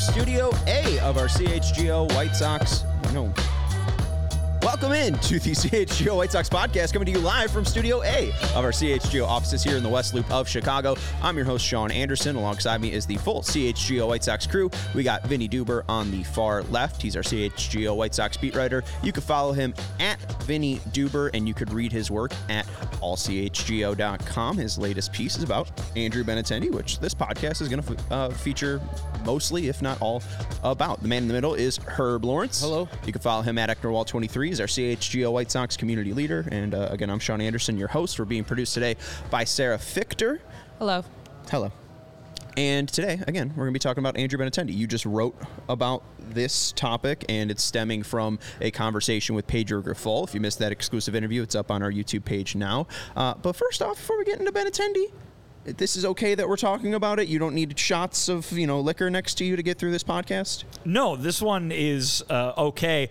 Studio A of our CHGO White Sox. No. Welcome in to the CHGO White Sox podcast, coming to you live from Studio A of our CHGO offices here in the West Loop of Chicago. I'm your host, Sean Anderson. Alongside me is the full CHGO White Sox crew. We got Vinnie Duber on the far left. He's our CHGO White Sox beat writer. You can follow him at Vinnie Duber, and you could read his work at allchgo.com. His latest piece is about Andrew Benintendi, which this podcast is going to uh, feature mostly, if not all, about. The man in the middle is Herb Lawrence. Hello. You can follow him at Ecknerwall23. He's our CHGO White Sox community leader. And uh, again, I'm Sean Anderson, your host. We're being produced today by Sarah Fichter. Hello. Hello. And today, again, we're going to be talking about Andrew Benintendi. You just wrote about this topic, and it's stemming from a conversation with Pedro Grifol. If you missed that exclusive interview, it's up on our YouTube page now. Uh, but first off, before we get into Benintendi, this is okay that we're talking about it. You don't need shots of you know liquor next to you to get through this podcast. No, this one is uh, okay,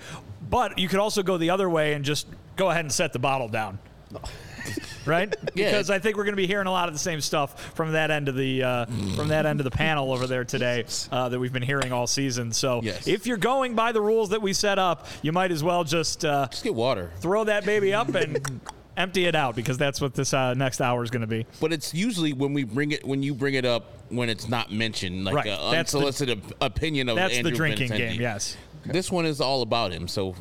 but you could also go the other way and just go ahead and set the bottle down. right? Because I think we're going to be hearing a lot of the same stuff from that end of the uh, from that end of the panel over there today uh, that we've been hearing all season. So Yes. if you're going by the rules that we set up, you might as well just uh, Just get water. throw that baby up and empty it out because that's what this uh, next hour is going to be. But it's usually when we bring it when you bring it up when it's not mentioned, like Right. an That's the- unsolicited opinion of That's Andrew the drinking Benintendi. game. Yes. This one is all about him, so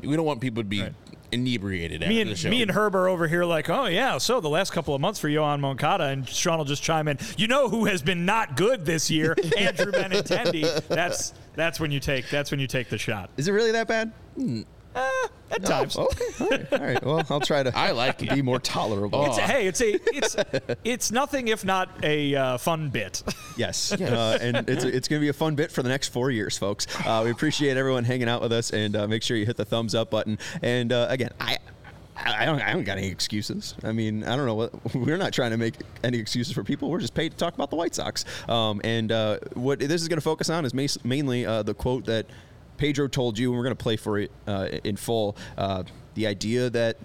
we don't want people to be Right. inebriated after Me the and show. me and Herb are over here like, oh yeah. So the last couple of months for Yoan Moncada, and Sean will just chime in. You know who has been not good this year? Andrew Benintendi. That's that's when you take that's when you take the shot. Is it really that bad? Hmm. Uh, At times. Okay. All right. All right. Well, I'll try to. I like it. be more tolerable. It's a, hey, it's a it's it's nothing if not a uh, fun bit. Yes, uh, and it's it's going to be a fun bit for the next four years, folks. Uh, we appreciate everyone hanging out with us, and uh, make sure you hit the thumbs up button. And uh, again, I. I I don't. I don't got any excuses. I mean, I don't know what. We're not trying to make any excuses for people. We're just paid to talk about the White Sox. Um, and uh, what this is going to focus on is mas- mainly uh, the quote that Pedro told you, and we're going to play for it uh, in full. Uh, the idea that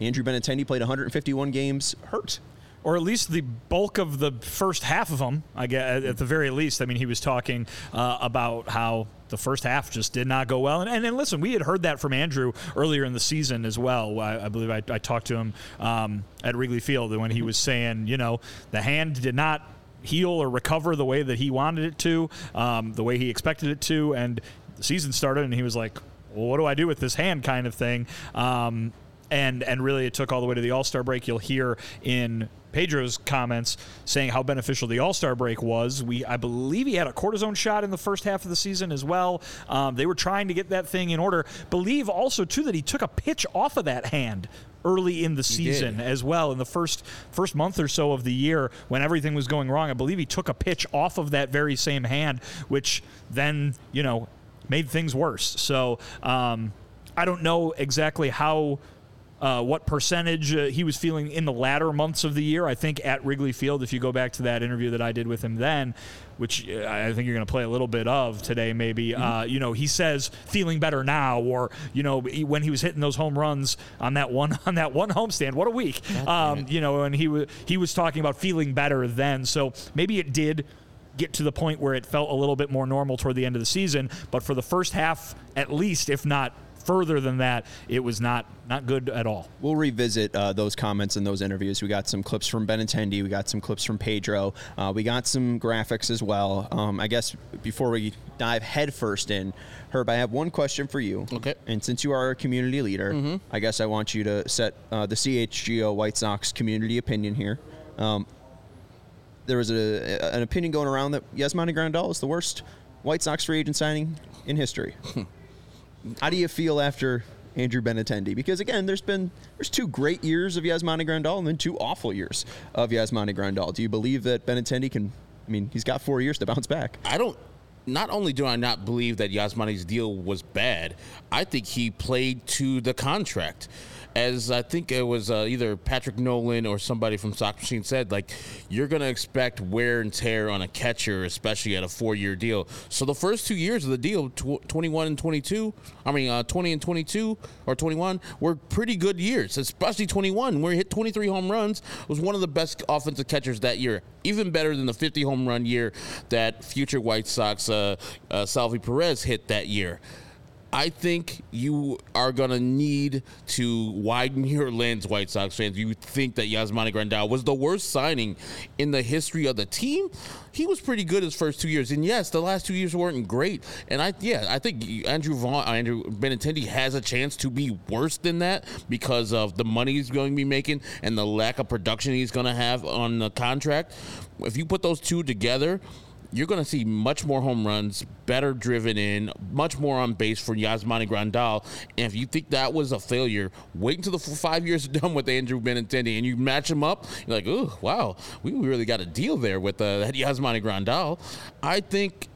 Andrew Benintendi played 151 games hurt. or at least the bulk of the first half of them. I guess at the very least. I mean, he was talking uh, about how the first half just did not go well. And, and then listen, we had heard that from Andrew earlier in the season as well. I, I believe I, I talked to him um, at Wrigley Field when he was saying, you know, the hand did not heal or recover the way that he wanted it to, um, the way he expected it to, and the season started, and he was like, well, what do I do with this hand kind of thing? Um, and and really it took all the way to the All Star break. You'll hear in Pedro's comments saying how beneficial the All Star break was. We I believe he had a cortisone shot in the first half of the season as well. Um, they were trying to get that thing in order. Believe also too that he took a pitch off of that hand early in the season as well in the first first month or so of the year when everything was going wrong. I believe he took a pitch off of that very same hand, which then you know made things worse. So um, I don't know exactly how. Uh, what percentage uh, he was feeling in the latter months of the year? I think at Wrigley Field, if you go back to that interview that I did with him then, which uh, I think you're going to play a little bit of today, maybe. Uh, you know, he says feeling better now, or you know, he- when he was hitting those home runs on that one on that one homestand. What a week! Um, you know, and he was he was talking about feeling better then. So maybe it did get to the point where it felt a little bit more normal toward the end of the season. But for the first half, at least, if not further than that, it was not not good at all. We'll revisit uh, those comments and those interviews. We got some clips from Benintendi. We got some clips from Pedro. Uh, we got some graphics as well. Um, I guess before we dive headfirst in, Herb, I have one question for you. Okay. And since you are a community leader, I guess I want you to set uh, the CHGO White Sox community opinion here. Um, there was a, an opinion going around that Yasmani Grandal is the worst White Sox free agent signing in history. Hmm. How do you feel after Andrew Benintendi? Because again, there's been there's two great years of Yasmani Grandal and then two awful years of Yasmani Grandal. Do you believe that Benintendi can? I mean, he's got four years to bounce back. I don't. Not only do I not believe that Yasmani's deal was bad, I think he played to the contract as I think it was uh, either Patrick Nolan or somebody from Sox Machine said, like you're going to expect wear and tear on a catcher, especially at a four-year deal. So the first two years of the deal, tw- 21 and 22, I mean uh, 20 and 22 or 21, were pretty good years, especially 21, where he hit 23 home runs. Was one of the best offensive catchers that year, even better than the 50 home run year that future White Sox uh, uh Salvy Perez hit that year. I think you are going to need to widen your lens, White Sox fans. You think that Yasmani Grandal was the worst signing in the history of the team? He was pretty good his first two years, and yes, the last two years weren't great. And I, yeah, I think Andrew Vaughn, uh, Andrew Benintendi has a chance to be worse than that because of the money he's going to be making and the lack of production he's going to have on the contract. If you put those two together, you're going to see much more home runs, better driven in, much more on base for Yasmani Grandal. And if you think that was a failure, wait until the five years are done with Andrew Benintendi and you match him up. You're like, oh, wow, we really got a deal there with uh, that Yasmani Grandal. I think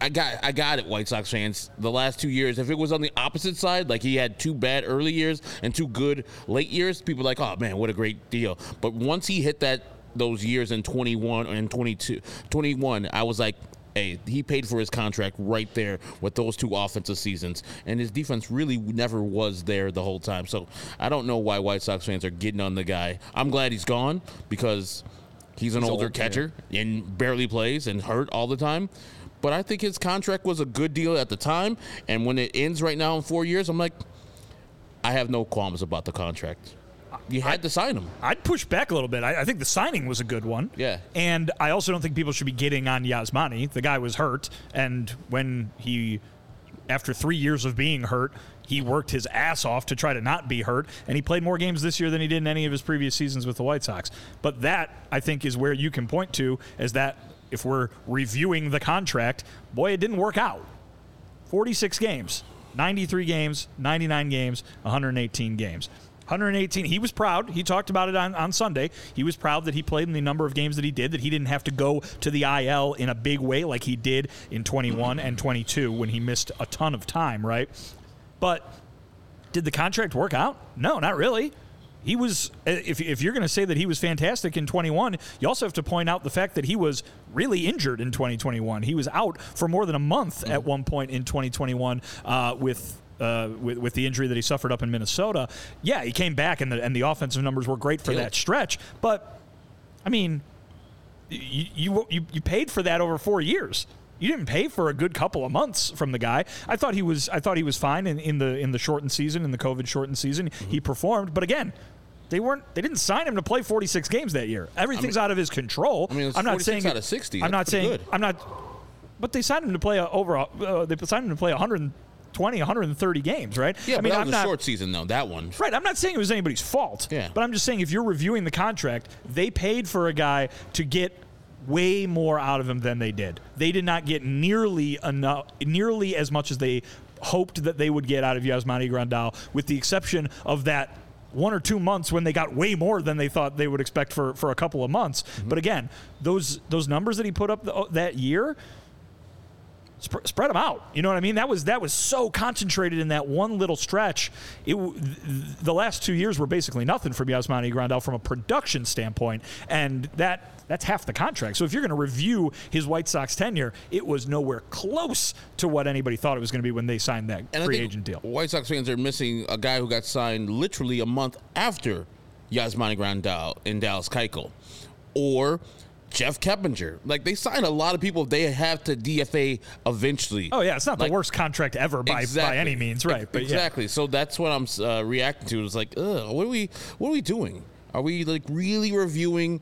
I got I got it, White Sox fans. The last two years, if it was on the opposite side, like he had two bad early years and two good late years, people like, oh man, what a great deal. But once he hit that those years in 21 and 22, 21, I was like, hey, he paid for his contract right there with those two offensive seasons, and his defense really never was there the whole time. So I don't know why White Sox fans are getting on the guy. I'm glad he's gone because he's an he's older old, catcher yeah. and barely plays and hurt all the time. But I think his contract was a good deal at the time, and when it ends right now in four years, I'm like, I have no qualms about the contract you had I'd, to sign him. I'd push back a little bit. I, I, think the signing was a good one. Yeah. And I also don't think people should be getting on Yasmani. The guy was hurt, and when he, after three years of being hurt, he worked his ass off to try to not be hurt, and he played more games this year than he did in any of his previous seasons with the White Sox. But that, I think, is where you can point to as that if we're reviewing the contract, boy, it didn't work out. 46 games, 93 games, 99 games, 118 games. 118. He was proud. He talked about it on, on Sunday. He was proud that he played in the number of games that he did, that he didn't have to go to the IL in a big way like he did in 21 and 22 when he missed a ton of time, right? But did the contract work out? No, not really. He was, if, if you're going to say that he was fantastic in 21, you also have to point out the fact that he was really injured in 2021. He was out for more than a month mm-hmm. at one point in 2021 uh, with uh, with, with the injury that he suffered up in Minnesota. Yeah, he came back and the and the offensive numbers were great for that stretch. But I mean, you, you you paid for that over four years. You didn't pay for a good couple of months from the guy. I thought he was I thought he was fine in, in the in the shortened season in the COVID shortened season. Mm-hmm. He performed, but again, they weren't. They didn't sign him to play 46 games that year. Everything's I mean, out of his control. I mean, I'm not saying out of 60. I'm not saying. Good. I'm not. But they signed him to play over. Uh, they signed him to play 100 120, 130 games, right? Yeah, I mean, that was I'm a short season though. That one, right? I'm not saying it was anybody's fault. Yeah. But I'm just saying if you're reviewing the contract, they paid for a guy to get way more out of him than they did. They did not get nearly enough, nearly as much as they hoped that they would get out of Yasmani Grandal, with the exception of that one or two months when they got way more than they thought they would expect for, for a couple of months. Mm-hmm. But again, those those numbers that he put up the, that year Sp- spread them out. You know what I mean? That was that was so concentrated in that one little stretch. It the last two years were basically nothing for Yasmani Grandal from a production standpoint, and that that's half the contract. So if you're going to review his White Sox tenure, it was nowhere close to what anybody thought it was going to be when they signed that and free agent deal. White Sox fans are missing a guy who got signed literally a month after Yasmani Grandal in Dallas Keuchel, or Jeff Keppinger. Like they sign a lot of people they have to DFA eventually. Oh yeah, it's not like, the worst contract ever by exactly. by any means, right? But exactly. Yeah. So that's what I'm uh, reacting to. It's like, ugh, what are we what are we doing? Are we like really reviewing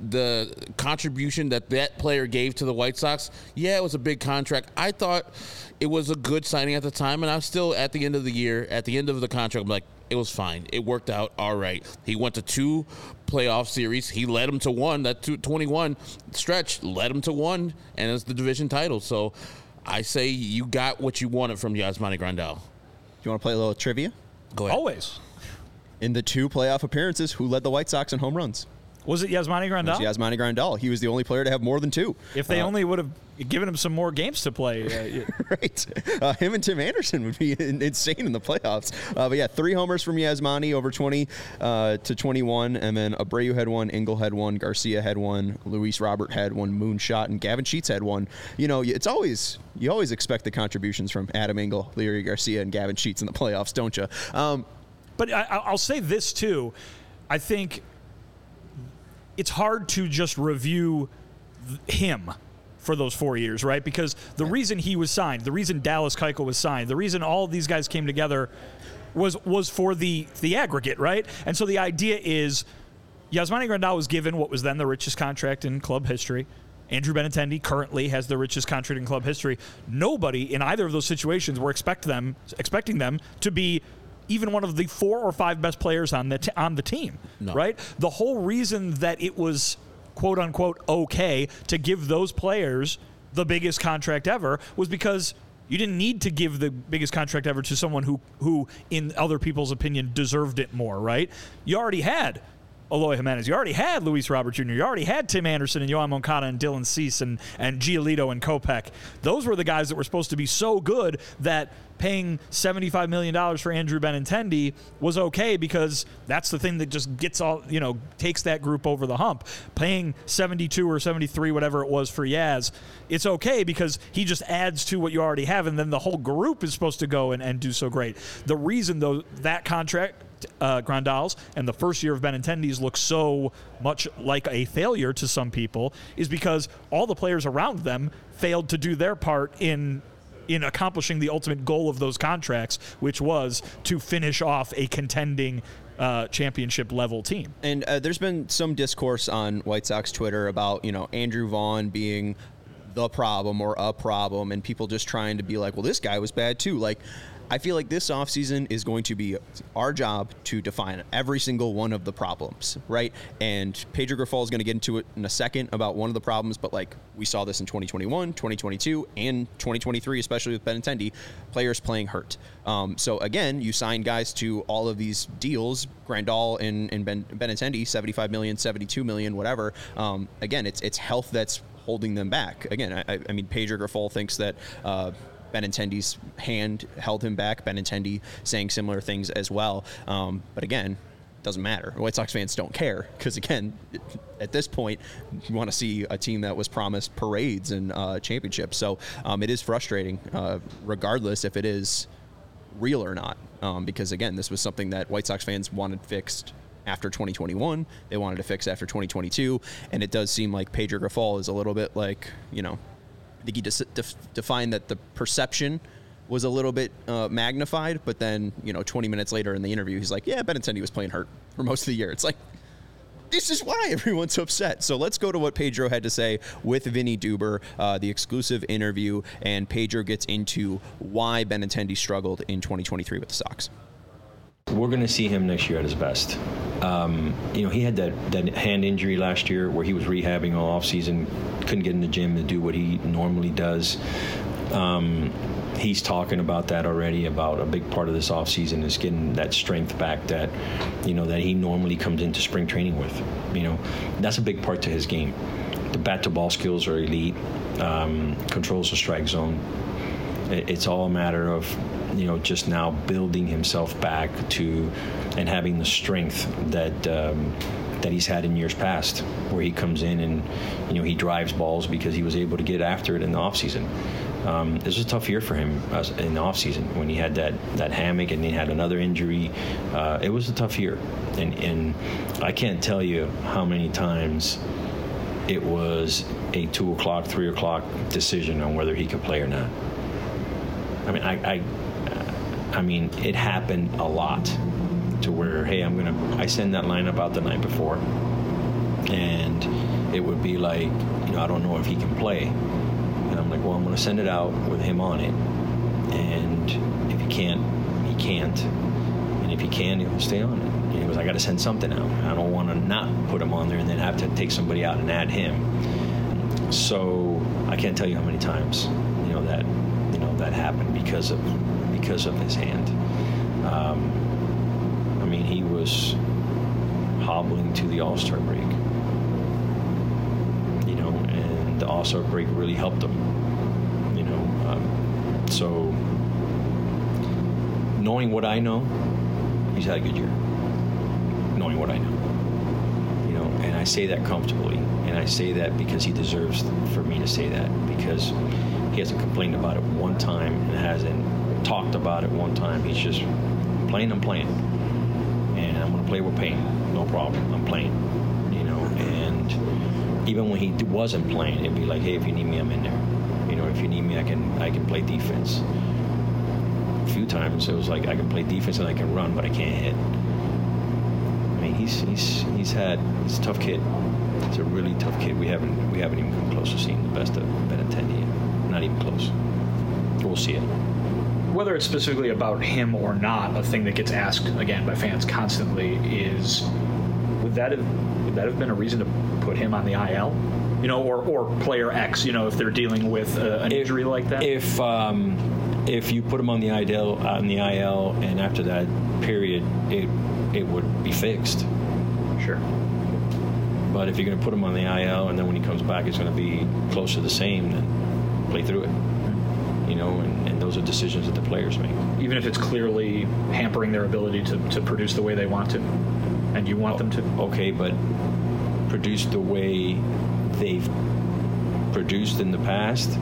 the contribution that that player gave to the White Sox? Yeah, it was a big contract. I thought it was a good signing at the time, and I'm still at the end of the year, at the end of the contract, I'm like, it was fine. It worked out all right. He went to two playoff series. He led him to one. That 21 stretch led him to one, and it's the division title. So I say you got what you wanted from Yasmani Grandal. Do you want to play a little trivia? Go ahead. Always. In the two playoff appearances, who led the White Sox in home runs? Was it Yasmani Grandal? It was Yasmani Grandal. He was the only player to have more than two. If they Uh, only would have given him some more games to play. Uh, right. Uh, him and Tim Anderson would be in, insane in the playoffs. Uh, but yeah, three homers from Yasmani over 20 uh, to 21. And then Abreu had one, Engel had one, Garcia had one, Luis Robert had one, Moonshot, and Gavin Sheets had one. You know, it's always, you always expect the contributions from Adam Engel, Leury Garcia, and Gavin Sheets in the playoffs, don't you? Um, But I, I- I'll say this too. I think it's hard to just review him for those four years, right? Because the reason he was signed, the reason Dallas Keuchel was signed, the reason all these guys came together was was for the the aggregate, right? And so the idea is Yasmani Grandal was given what was then the richest contract in club history. Andrew Benintendi currently has the richest contract in club history. Nobody in either of those situations were expect them expecting them to be even one of the four or five best players on the t- on the team, No. right? The whole reason that it was quote unquote okay to give those players the biggest contract ever was because you didn't need to give the biggest contract ever to someone who who in other people's opinion deserved it more, right? You already had Eloy Jimenez. You already had Luis Robert Jr. You already had Tim Anderson and Yoan Moncada and Dylan Cease and, and Giolito and Kopech. Those were the guys that were supposed to be so good that paying $75 million for Andrew Benintendi was okay because that's the thing that just gets all, you know, takes that group over the hump. Paying 72 or 73, whatever it was for Yaz, it's okay because he just adds to what you already have and then the whole group is supposed to go and, and do so great. The reason, though, that contract uh, Grandals and the first year of Benintendi's looks so much like a failure to some people is because all the players around them failed to do their part in in accomplishing the ultimate goal of those contracts, which was to finish off a contending uh, championship level team. And uh, there's been some discourse on White Sox Twitter about, you know, Andrew Vaughn being the problem or a problem and people just trying to be like, well, this guy was bad too. Like, I feel like this offseason is going to be our job to define every single one of the problems, right? And Pedro Grifol is going to get into it in a second about one of the problems, but like we saw this in 2021, 2022, and 2023, especially with Benintendi, players playing hurt. Um, so again, you sign guys to all of these deals, Grandal and, and ben, Benintendi, 75 million, 72 million, whatever. Um, again, it's it's health that's holding them back. Again, I, I mean, Pedro Grifol thinks that. Uh, Benintendi's hand held him back. Benintendi saying similar things as well. Um, but again, doesn't matter. White Sox fans don't care because again, at this point, you want to see a team that was promised parades and uh, championships. So um, it is frustrating, uh, regardless if it is real or not. Um, because again, this was something that White Sox fans wanted fixed after 2021. They wanted to fix after 2022, and it does seem like Pedro Grifol is a little bit like you know think he def- defined that the perception was a little bit uh, magnified, but then you know, 20 minutes later in the interview, he's like, "Yeah, Benintendi was playing hurt for most of the year." It's like. This is why everyone's upset. So let's go to what Pedro had to say with Vinnie Duber, uh, the exclusive interview, and Pedro gets into why Benintendi struggled in 2023 with the Sox. We're going to see him next year at his best. Um, you know, he had that, that hand injury last year where he was rehabbing all offseason, couldn't get in the gym to do what he normally does. Um, he's talking about that already. About a big part of this offseason is getting that strength back that you know that he normally comes into spring training with. You know, that's a big part to his game. The bat to ball skills are elite. Um, controls the strike zone. It- It's all a matter of you know just now building himself back to and having the strength that. Um, that he's had in years past, where he comes in and you know he drives balls because he was able to get after it in the offseason. Um, this was a tough year for him in the offseason when he had that, that hamate and he had another injury. Uh, it was a tough year. And, and I can't tell you how many times it was a 2 o'clock, 3 o'clock decision on whether he could play or not. I mean, I, I, I mean, it happened a lot to where, hey, I'm to, I send that lineup out the night before and it would be like, you know, I don't know if he can play. And I'm like, well, I'm to send it out with him on it. And if he can't, he can't. And if he can, he'll stay on it. And he goes, I got to send something out. I don't want to not put him on there and then have to take somebody out and add him. So I can't tell you how many times, that, happened because of, because of his hand. Um, I mean, he was hobbling to the All Star break. You know, and the All Star break really helped him. You know, um, so knowing what I know, he's had a good year. Knowing what I know, you know, and I say that comfortably, and I say that because he deserves for me to say that because he hasn't complained about it time and hasn't talked about it one time. He's just playing. I'm playing, and I'm gonna play with pain. No problem. I'm playing. You know, and even when he wasn't playing, it'd be like, hey, if you need me, I'm in there. You know, if you need me, I can I can play defense. A few times it was like I can play defense and I can run, but I can't hit. I mean, he's he's he's had he's a tough kid. He's a really tough kid. We haven't we haven't even come close to seeing the best of Benintendi. Not even close. See it. Whether it's specifically about him or not, a thing that gets asked again by fans constantly is would that have would that have been a reason to put him on the IL? You know, or, or player X, you know, if they're dealing with uh, an injury like that? If um, if you put him on the IL on the IL and after that period, it it would be fixed. sure. But if you're going to put him on the IL and then when he comes back, it's going to be close to the same, then play through it. You know, and, and those are decisions that the players make. Even if it's clearly hampering their ability to, to produce the way they want to, and you want them to. Okay, but produce the way they've produced in the past,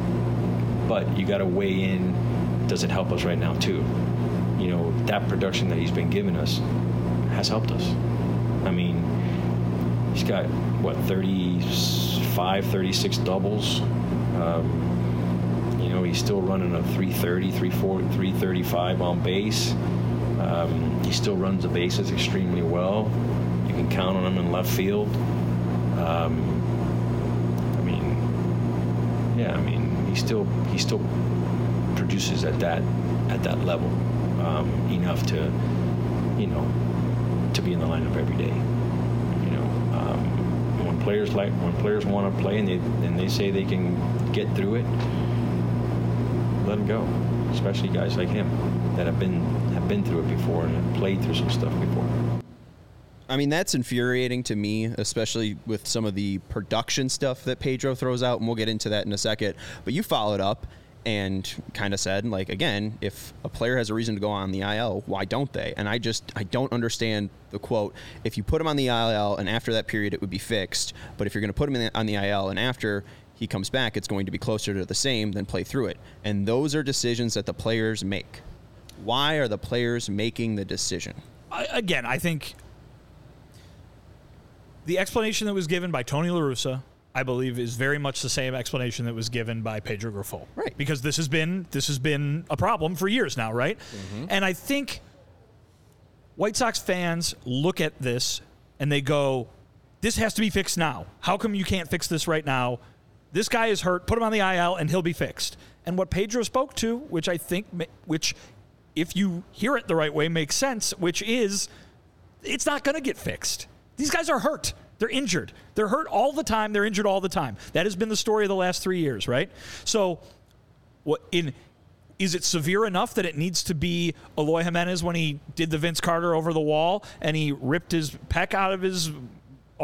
but you got to weigh in. Does it help us right now too? You know, that production that he's been giving us has helped us. I mean, he's got what 35, 36 doubles. Um, he's still running a 330, 340, 335 on base. Um, he still runs the bases extremely well. You can count on him in left field. Um, I mean, yeah, I mean, he still he still produces at that at that level um, enough to, you know, to be in the lineup every day. You know, um, when players like when players want to play and they and they say they can get through it, let them go. Especially guys like him that have been have been through it before and have played through some stuff before. I mean, that's infuriating to me, especially with some of the production stuff that Pedro throws out, and we'll get into that in a second. But you followed up and kind of said, like, again, if a player has a reason to go on the IL, why don't they? And I just, I don't understand the quote. If you put him on the IL and after that period it would be fixed, but if you're going to put him the, on the IL and after he comes back, it's going to be closer to the same, then play through it. And those are decisions that the players make. Why are the players making the decision? I, again, I think the explanation that was given by Tony La Russa, I believe, is very much the same explanation that was given by Pedro Grifol. Right. Because this has been this has been a problem for years now, right? Mm-hmm. And I think White Sox fans look at this and they go, "This has to be fixed now. How come you can't fix this right now? This guy is hurt. Put him on the IL and he'll be fixed." And what Pedro spoke to, which I think, which if you hear it the right way, makes sense, which is it's not going to get fixed. These guys are hurt. They're injured. They're hurt all the time. They're injured all the time. That has been the story of the last three years, right? So, what in is it severe enough that it needs to be Eloy Jimenez when he did the Vince Carter over the wall and he ripped his peck out of his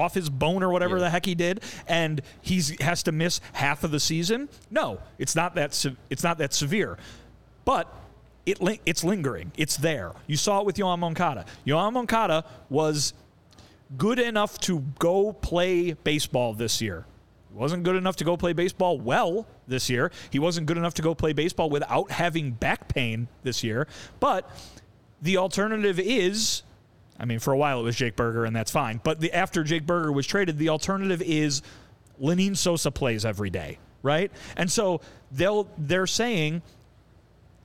off his bone or whatever the heck he did, and he has to miss half of the season? No, it's not that. se- It's not that severe, but it li- it's lingering. It's there. You saw it with Yoan Moncada. Yoan Moncada was good enough to go play baseball this year. He wasn't good enough to go play baseball well this year. He wasn't good enough to go play baseball without having back pain this year. But the alternative is I mean, for a while it was Jake Burger, and that's fine. But the, after Jake Burger was traded, the alternative is Lenyn Sosa plays every day, right? And so they'll they're saying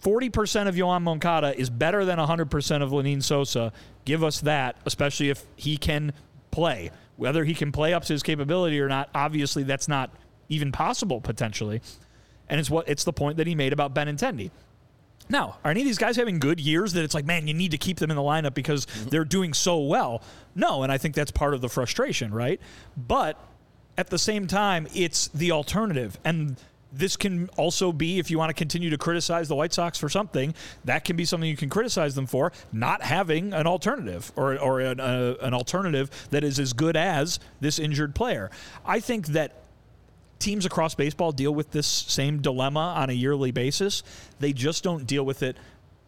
40% of Yoan Moncada is better than 100% of Lenyn Sosa. Give us that, especially if he can play. Whether he can play up to his capability or not, obviously that's not even possible potentially. And it's what it's the point that he made about Benintendi. Now, are any of these guys having good years that it's like, man, you need to keep them in the lineup because they're doing so well? No, and I think that's part of the frustration, right? But at the same time, it's the alternative. And this can also be, if you want to continue to criticize the White Sox for something, that can be something you can criticize them for, not having an alternative or, or an, uh, an alternative that is as good as this injured player. I think that teams across baseball deal with this same dilemma on a yearly basis. They just don't deal with it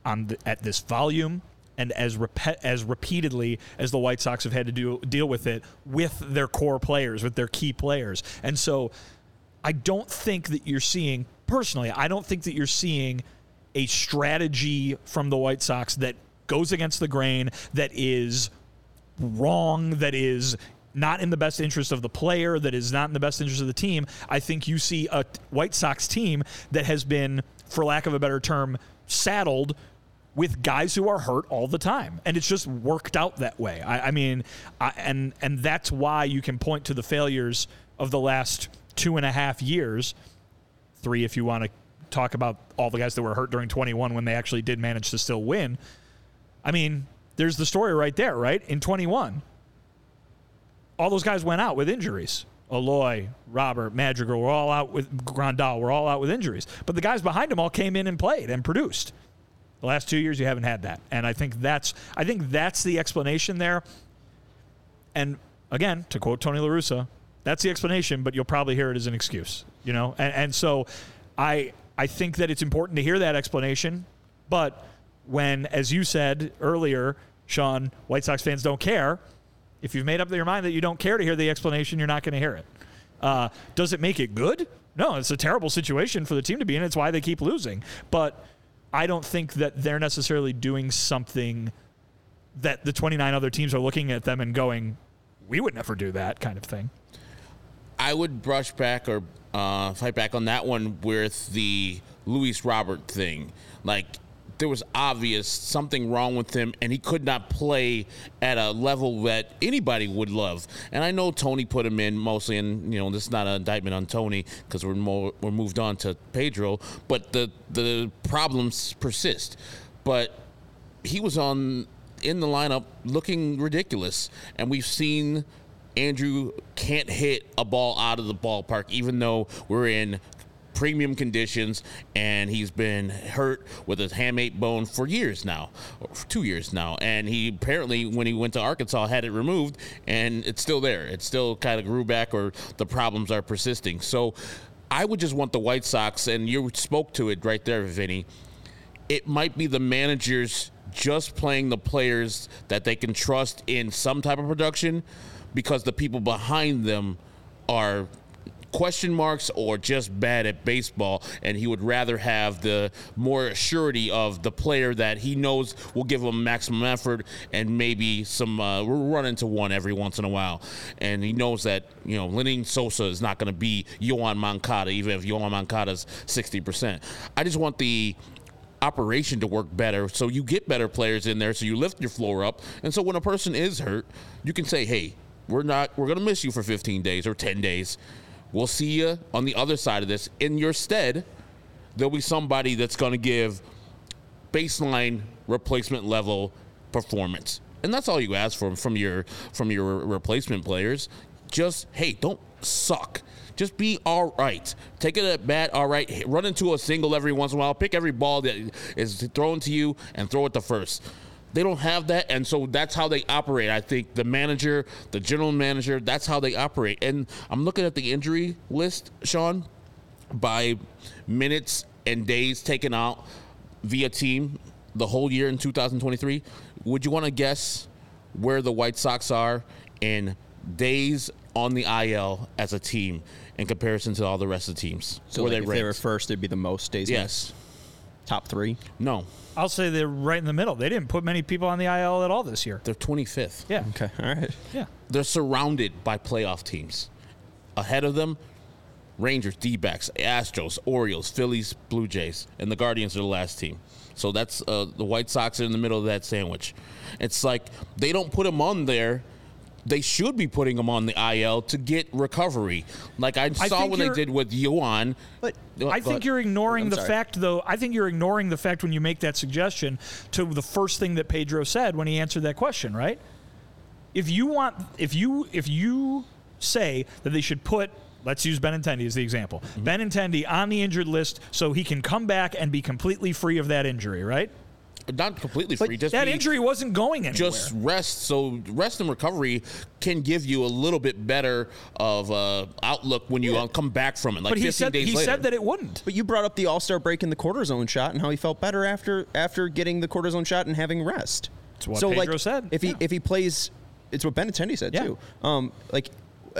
on the, at this volume and as rep- as repeatedly as the White Sox have had to do, deal with it with their core players, with their key players. And so I don't think that you're seeing personally, I don't think that you're seeing a strategy from the White Sox that goes against the grain, that is wrong, that is not in the best interest of the player, that is not in the best interest of the team. I think you see a White Sox team that has been, for lack of a better term, saddled with guys who are hurt all the time, and it's just worked out that way. I, I mean, I, and and that's why you can point to the failures of the last two and a half years, three if you want to talk about all the guys that were hurt during 21 when they actually did manage to still win. I mean, there's the story right there, right? In 21, all those guys went out with injuries. Eloy, Robert, Madrigal were all out with Grandal were all out with injuries. But the guys behind them all came in and played and produced. The last two years you haven't had that. And I think that's I think that's the explanation there. And again, to quote Tony La Russa, that's the explanation, but you'll probably hear it as an excuse. You know? And, and so I I think that it's important to hear that explanation, but when, as you said earlier, Sean, White Sox fans don't care if you've made up your mind that you don't care to hear the explanation, you're not going to hear it. Uh, does it make it good? No, it's a terrible situation for the team to be in. It's why they keep losing. But I don't think that they're necessarily doing something that the 29 other teams are looking at them and going, we would never do that kind of thing. I would brush back or uh, fight back on that one with the Luis Robert thing. Like, there was obvious something wrong with him and he could not play at a level that anybody would love. And I know Tony put him in mostly, and you know this is not an indictment on Tony because we're more, we're moved on to Pedro, but the the problems persist. But he was on in the lineup looking ridiculous, and we've seen. Andrew can't hit a ball out of the ballpark, even though we're in premium conditions, and he's been hurt with his hamate bone for years now, for two years now. And he apparently, when he went to Arkansas, had it removed, and it's still there. It still kind of grew back, or the problems are persisting. So I would just want the White Sox, and you spoke to it right there, Vinnie. It might be the managers just playing the players that they can trust in some type of production because the people behind them are question marks or just bad at baseball, and he would rather have the more surety of the player that he knows will give him maximum effort and maybe some uh, run into one every once in a while. And he knows that you know Lenyn Sosa is not going to be Yoan Moncada, even if Yoan Moncada's sixty percent. I just want the operation to work better so you get better players in there so you lift your floor up and so when a person is hurt you can say hey we're not we're going to miss you for 15 days or 10 days We'll see you on the other side of this. In your stead, there'll be somebody that's going to give baseline replacement level performance. And that's all you ask for from your from your replacement players. Just hey, don't suck. Just be all right. Take it at bat, all right. Run into a single every once in a while. Pick every ball that is thrown to you and throw it to first. They don't have that, and so that's how they operate. I think the manager, the general manager, that's how they operate. And I'm looking at the injury list, Sean, by minutes and days taken out via team the whole year in 2023. Would you want to guess where the White Sox are in days on the IL as a team in comparison to all the rest of the teams? So like they if they were first, it'd be the most days. Yes. Top three? No. I'll say they're right in the middle. They didn't put many people on the IL at all this year. They're 25th. Yeah. Okay. All right. Yeah. They're surrounded by playoff teams. Ahead of them, Rangers, D backs, Astros, Orioles, Phillies, Blue Jays, and the Guardians are the last team. So that's uh, the White Sox are in the middle of that sandwich. It's like they don't put them on there they should be putting him on the IL to get recovery, like I saw I when they did with Yoan. But I think you're ignoring the fact, though. I think you're ignoring the fact when you make that suggestion to the first thing that Pedro said when he answered that question, right? If you want, if you if you say that they should put let's use Benintendi as the example. Mm-hmm. Benintendi on the injured list so he can come back and be completely free of that injury, right? Not completely But free. Just that be- injury wasn't going anywhere. just rest. So rest and recovery can give you a little bit better of uh, outlook when you uh, come back from it. Like but he said days he later. said that it wouldn't. But you brought up the All Star break and the cortisone shot and how he felt better after after getting the cortisone shot and having rest. It's what so Pedro like, said. If he Yeah. if he plays, it's what Ben Benintendi said Yeah. too. Um, like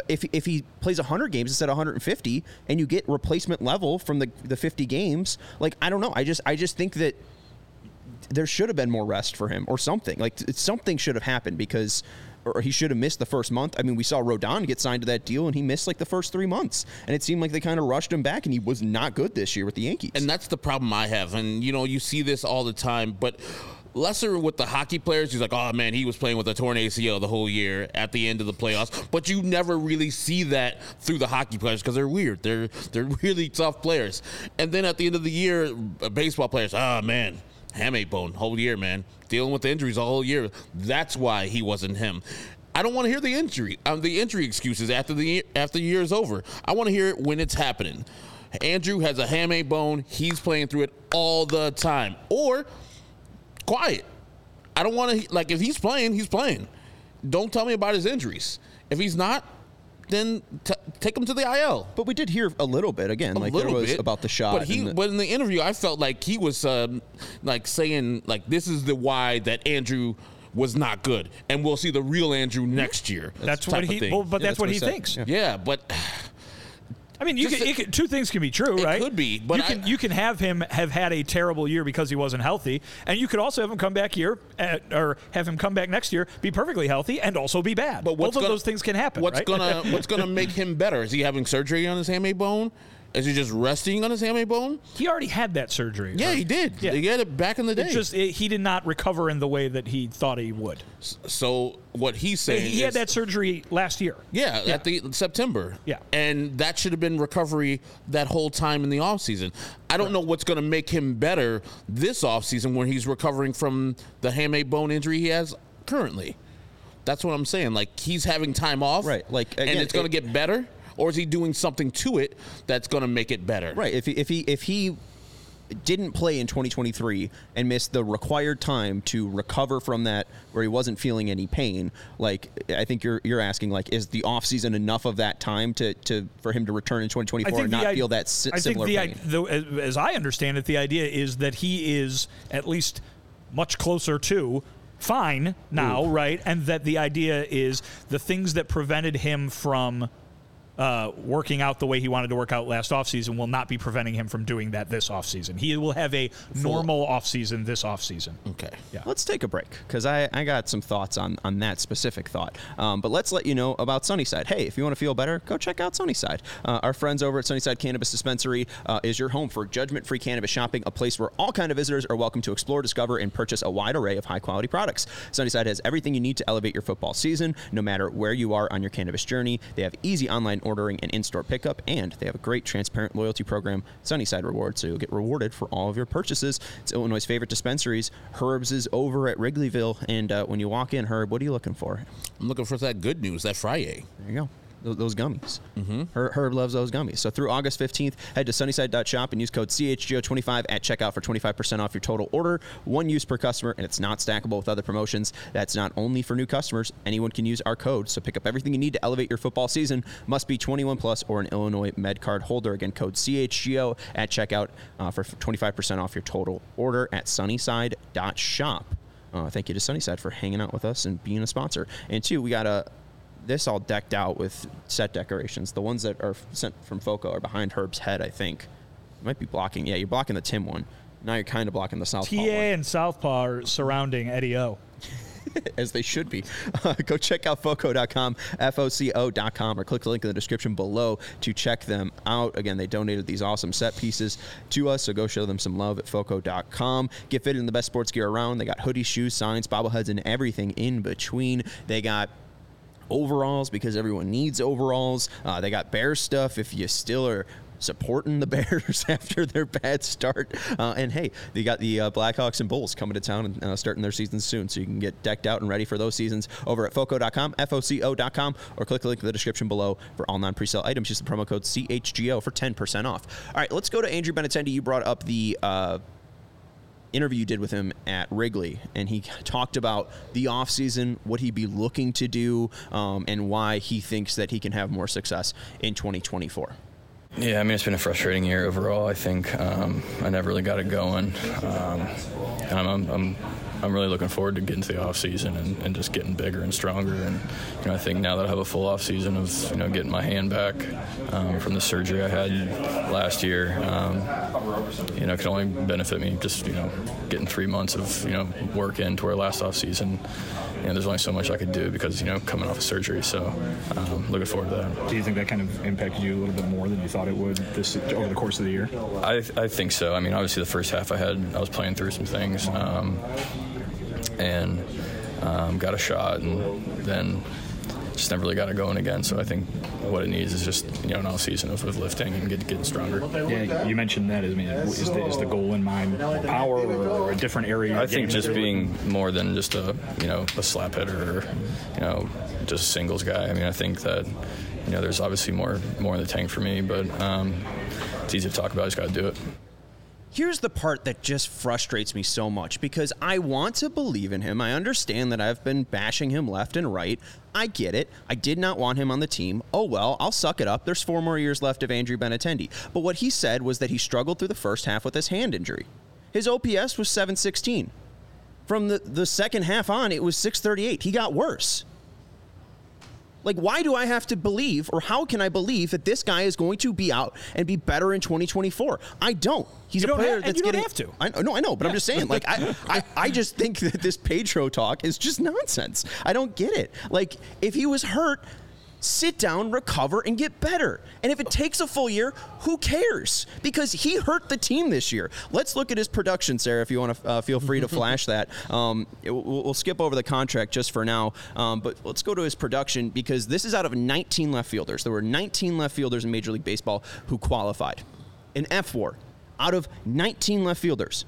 if if he plays 100 games instead of 150, and you get replacement level from the the 50 games, like I don't know. I just I just think that there should have been more rest for him or something. Like something should have happened because. Or he should have missed the first month. I mean, we saw Rodon get signed to that deal, and he missed like the first three months. And it seemed like they kind of rushed him back, and he was not good this year with the Yankees. And that's the problem I have. And, you know, you see this all the time. But lesser with the hockey players, he's like, oh, man, he was playing with a torn ACL the whole year at the end of the playoffs. But you never really see that through the hockey players because they're weird. They're, they're really tough players. And then at the end of the year, baseball players, ah, man, hamate bone whole year, man. Dealing with the injuries all year. That's why he wasn't him. I don't want to hear the injury, um, the injury excuses after the after the year is over. I want to hear it when it's happening. Andrew has a hamate bone. He's playing through it all the time. Or quiet. I don't want to like if he's playing, he's playing. Don't tell me about his injuries. If he's not, then t- take him to the IL. But we did hear a little bit again, A like there was bit, about the shot. But he, the- but in the interview, I felt like he was um, like saying like this is the why that Andrew was not good, and we'll see the real Andrew next year. That's type what he. Well, but Yeah, that's, that's what what he he said. thinks. Yeah. yeah, but I mean, you can, can, two things can be true, right? It could be, but you I- can you can have him have had a terrible year because he wasn't healthy, and you could also have him come back here uh, at, or have him come back next year, be perfectly healthy, and also be bad. but Both of gonna, those things can happen. What's right? gonna What's gonna make him better? Is he having surgery on his hamate bone? Is he just resting on his hamate bone? he already had that surgery. Yeah, right? he did. Yeah. He had it back in the day. It's just it, he did not recover in the way that he thought he would. so what he's saying He had is- that surgery last year. Yeah, at the September. Yeah. And that should have been recovery that whole time in the off season. I don't know what's going to make him better this off season when he's recovering from the hamate bone injury he has currently. That's what I'm saying. Like he's having time off. Right, like, and it's going to get better or is he doing something to it that's going to make it better? right. If he, if he if he didn't play in 2023 and missed the required time to recover from that where he wasn't feeling any pain like i think you're you're asking like is the offseason enough of that time to, to for him to return in 2024 and not i- feel that si- I think similar the, pain i- the as, as I understand it, the idea is that he is at least much closer to fine now, right? And that the idea is the things that prevented him from uh, working out the way he wanted to work out last offseason will not be preventing him from doing that this offseason. He will have a normal offseason this offseason. Okay. Yeah. Let's take a break because I, I got some thoughts on, on that specific thought. Um, but let's let you know about Sunnyside. Hey, if you want to feel better, go check out Sunnyside. Uh, our friends over at Sunnyside Cannabis Dispensary uh, is your home for judgment-free cannabis shopping, a place where all kind of visitors are welcome to explore, discover, and purchase a wide array of high-quality products. Sunnyside has everything you need to elevate your football season, no matter where you are on your cannabis journey. They have easy online ordering and in-store pickup, and they have a great transparent loyalty program, Sunnyside Rewards, so you'll get rewarded for all of your purchases. It's Illinois' favorite dispensaries. Herbs is over at Wrigleyville, and uh, when you walk in, Herb, what are you looking for? I'm looking for that good news, that Friday. There you go. Those, gummies. Mm-hmm. Herb, Herb loves those gummies. So through August 15th, head to sunnyside.shop and use code CHGO25 at checkout for 25% off your total order. One use per customer, and it's not stackable with other promotions. That's not only for new customers. Anyone can use our code. So pick up everything you need to elevate your football season. Must be 21 plus or an Illinois Med Card holder. Again, code CHGO at checkout uh, for 25% off your total order at sunnyside.shop. Uh, thank you to Sunnyside for hanging out with us and being a sponsor. And two, we got a this all decked out with set decorations. The ones that are sent from Foco are behind Herb's head, I think. You might be blocking. Yeah, you're blocking the Tim one. Now you're kind of blocking the Southpaw TA one, and Southpaw are surrounding Eddie O. as they should be. Uh, go check out foco.com, F-O-C-O.com, or click the link in the description below to check them out. Again, they donated these awesome set pieces to us, so go show them some love at foco.com. Get fitted in the best sports gear around. They got hoodies, shoes, signs, bobbleheads, and everything in between. They got overalls because everyone needs overalls. Uh, they got bear stuff if you still are supporting the Bears after their bad start. Uh, and hey, they got the uh, Blackhawks and Bulls coming to town and uh, starting their seasons soon. So you can get decked out and ready for those seasons over at foco.com, F-O-C-O.com, or click the link in the description below for all non-presale items. Use the promo code CHGO for 10% off. All right, let's go to Andrew Benintendi. You brought up the uh, interview you did with him at Wrigley, and he talked about the offseason, what he'd be looking to do, um, and why he thinks that he can have more success in 2024. Yeah, I mean, it's been a frustrating year overall. I think um, I never really got it going. Um, I'm, I'm, I'm really looking forward to getting to the off season and, and, just getting bigger and stronger. And you know, I think now that I have a full off season of you know getting my hand back um, from the surgery I had last year, um, you know, it can only benefit me just you know getting three months of you know work into our last off season you know, there's only so much I could do because, you know, coming off of surgery. So um, looking forward to that. Do you think that kind of impacted you a little bit more than you thought it would this over the course of the year? I, I think so. I mean, obviously the first half I had, I was playing through some things um, and um, got a shot and then just never really got it going again. So I think what it needs is just you know an off season of, of lifting and get, getting stronger. Yeah, you mentioned that. I mean, is the, is the goal in mind power or a different area? I think just being more than just a you know a slap hitter or you know just a singles guy. I mean, I think that you know there's obviously more more in the tank for me, but um, it's easy to talk about. I just got to do it. Here's the part that just frustrates me so much because I want to believe in him. I understand that I've been bashing him left and right. I get it. I did not want him on the team. Oh well, I'll suck it up. There's four more years left of Andrew Benintendi. But what he said was that he struggled through the first half with his hand injury. His OPS was 716. From the, the second half on, it was 638. He got worse. Like, why do I have to believe, or how can I believe that this guy is going to be out and be better in 2024? I don't. He's you a player have, that's you getting. have to. I no, I know, but yeah. I'm just saying. Like, I, I, I just think that this Pedro talk is just nonsense. I don't get it. Like, if he was hurt, sit down, recover, and get better. And if it takes a full year, who cares? Because he hurt the team this year. Let's look at his production, Sarah, if you want to uh, feel free to flash that. Um, it, we'll, we'll, skip over the contract just for now, um, but let's go to his production because this is out of 19 left fielders. There were 19 left fielders in Major League Baseball who qualified. In fWAR, out of 19 left fielders,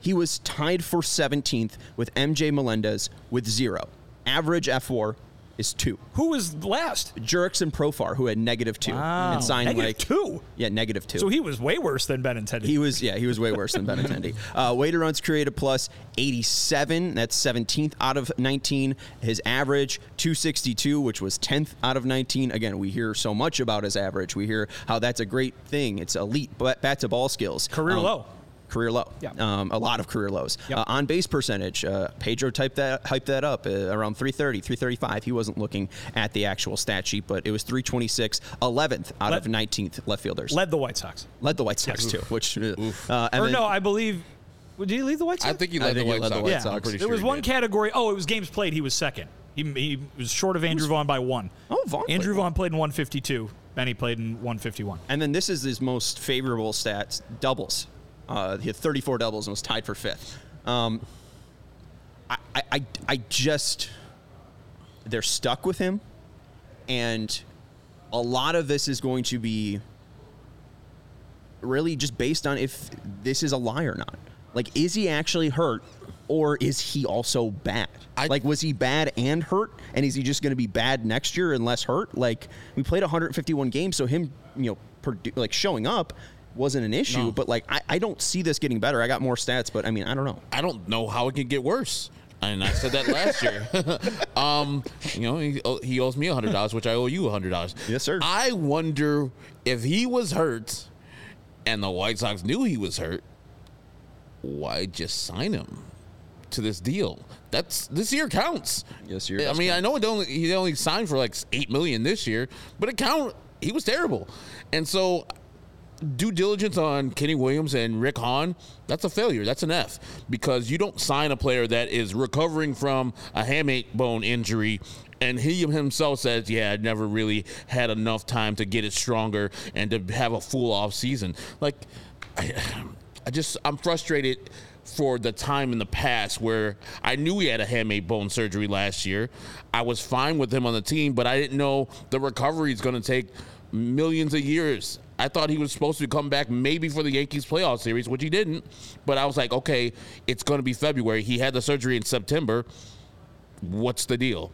he was tied for 17th with MJ Melendez with zero. Average fWAR is two. Who was last? Jurickson Profar, who had negative two wow. and signed negative like two. Yeah, negative two. So he was way worse than Benintendi. He was yeah, he was way worse than Benintendi. Uh, weighted runs created plus 87. That's 17th out of 19. His average 262, which was 10th out of 19. Again, we hear so much about his average. We hear how that's a great thing. It's elite bat to ball skills. Career um, low career low. Yeah. Um, a lot of career lows. Yep. Uh, on base percentage, uh, Pedro typed that hyped that up uh, around 330, 335. He wasn't looking at the actual stat sheet, but it was 326, 11th out led, of 19th left fielders. Led the White Sox. Led the White Sox yes. too, which uh, uh, or no, I believe. Did he lead the White Sox? I think he led, the, White led the White yeah. Sox. There sure was one did. category. Oh, it was games played. He was second. He, he was short of Andrew Vaughn by one. Oh, Vaughn Andrew played Vaughn played in 152. Benny played in 151. And then this is his most favorable stats: doubles. Uh, he had 34 doubles and was tied for fifth. Um, I, I, I just they're stuck with him, and a lot of this is going to be really just based on if this is a lie or not. Like, is he actually hurt, or is he also bad? I- like, was he bad and hurt, and is he just going to be bad next year and less hurt? Like, we played 151 games, so him, you know, produ- like showing up wasn't an issue. No. But like, I, I don't see this getting better. I got more stats, but I mean, I don't know. I don't know how it can get worse. And I said that last year. um, you know, he, he owes me hundred dollars, which I owe you hundred dollars. Yes, sir. I wonder if he was hurt, and the White Sox knew he was hurt. Why just sign him to this deal? That's this year counts. Yes, year I mean, count. I know it only he only signed for like eight million this year, but it count. He was terrible, and so due diligence on Kenny Williams and Rick Hahn, that's a failure. That's an F because you don't sign a player that is recovering from a hamate bone injury. And he himself says, "Yeah, I never really had enough time to get it stronger and to have a full off season." Like, I, I just I'm frustrated for the time in the past where I knew he had a hamate bone surgery last year. I was fine with him on the team, but I didn't know the recovery is going to take millions of years. I thought he was supposed to come back maybe for the Yankees playoff series, which he didn't. But I was like, okay, it's going to be February. He had the surgery in September. What's the deal?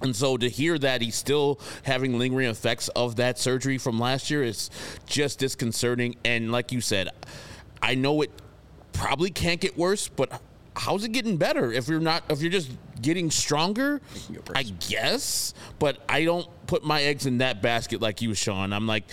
And so to hear that he's still having lingering effects of that surgery from last year is just disconcerting. And like you said, I know it probably can't get worse, but how's it getting better if you're not if you're just getting stronger? I guess, but I don't put my eggs in that basket like you, Sean. I'm like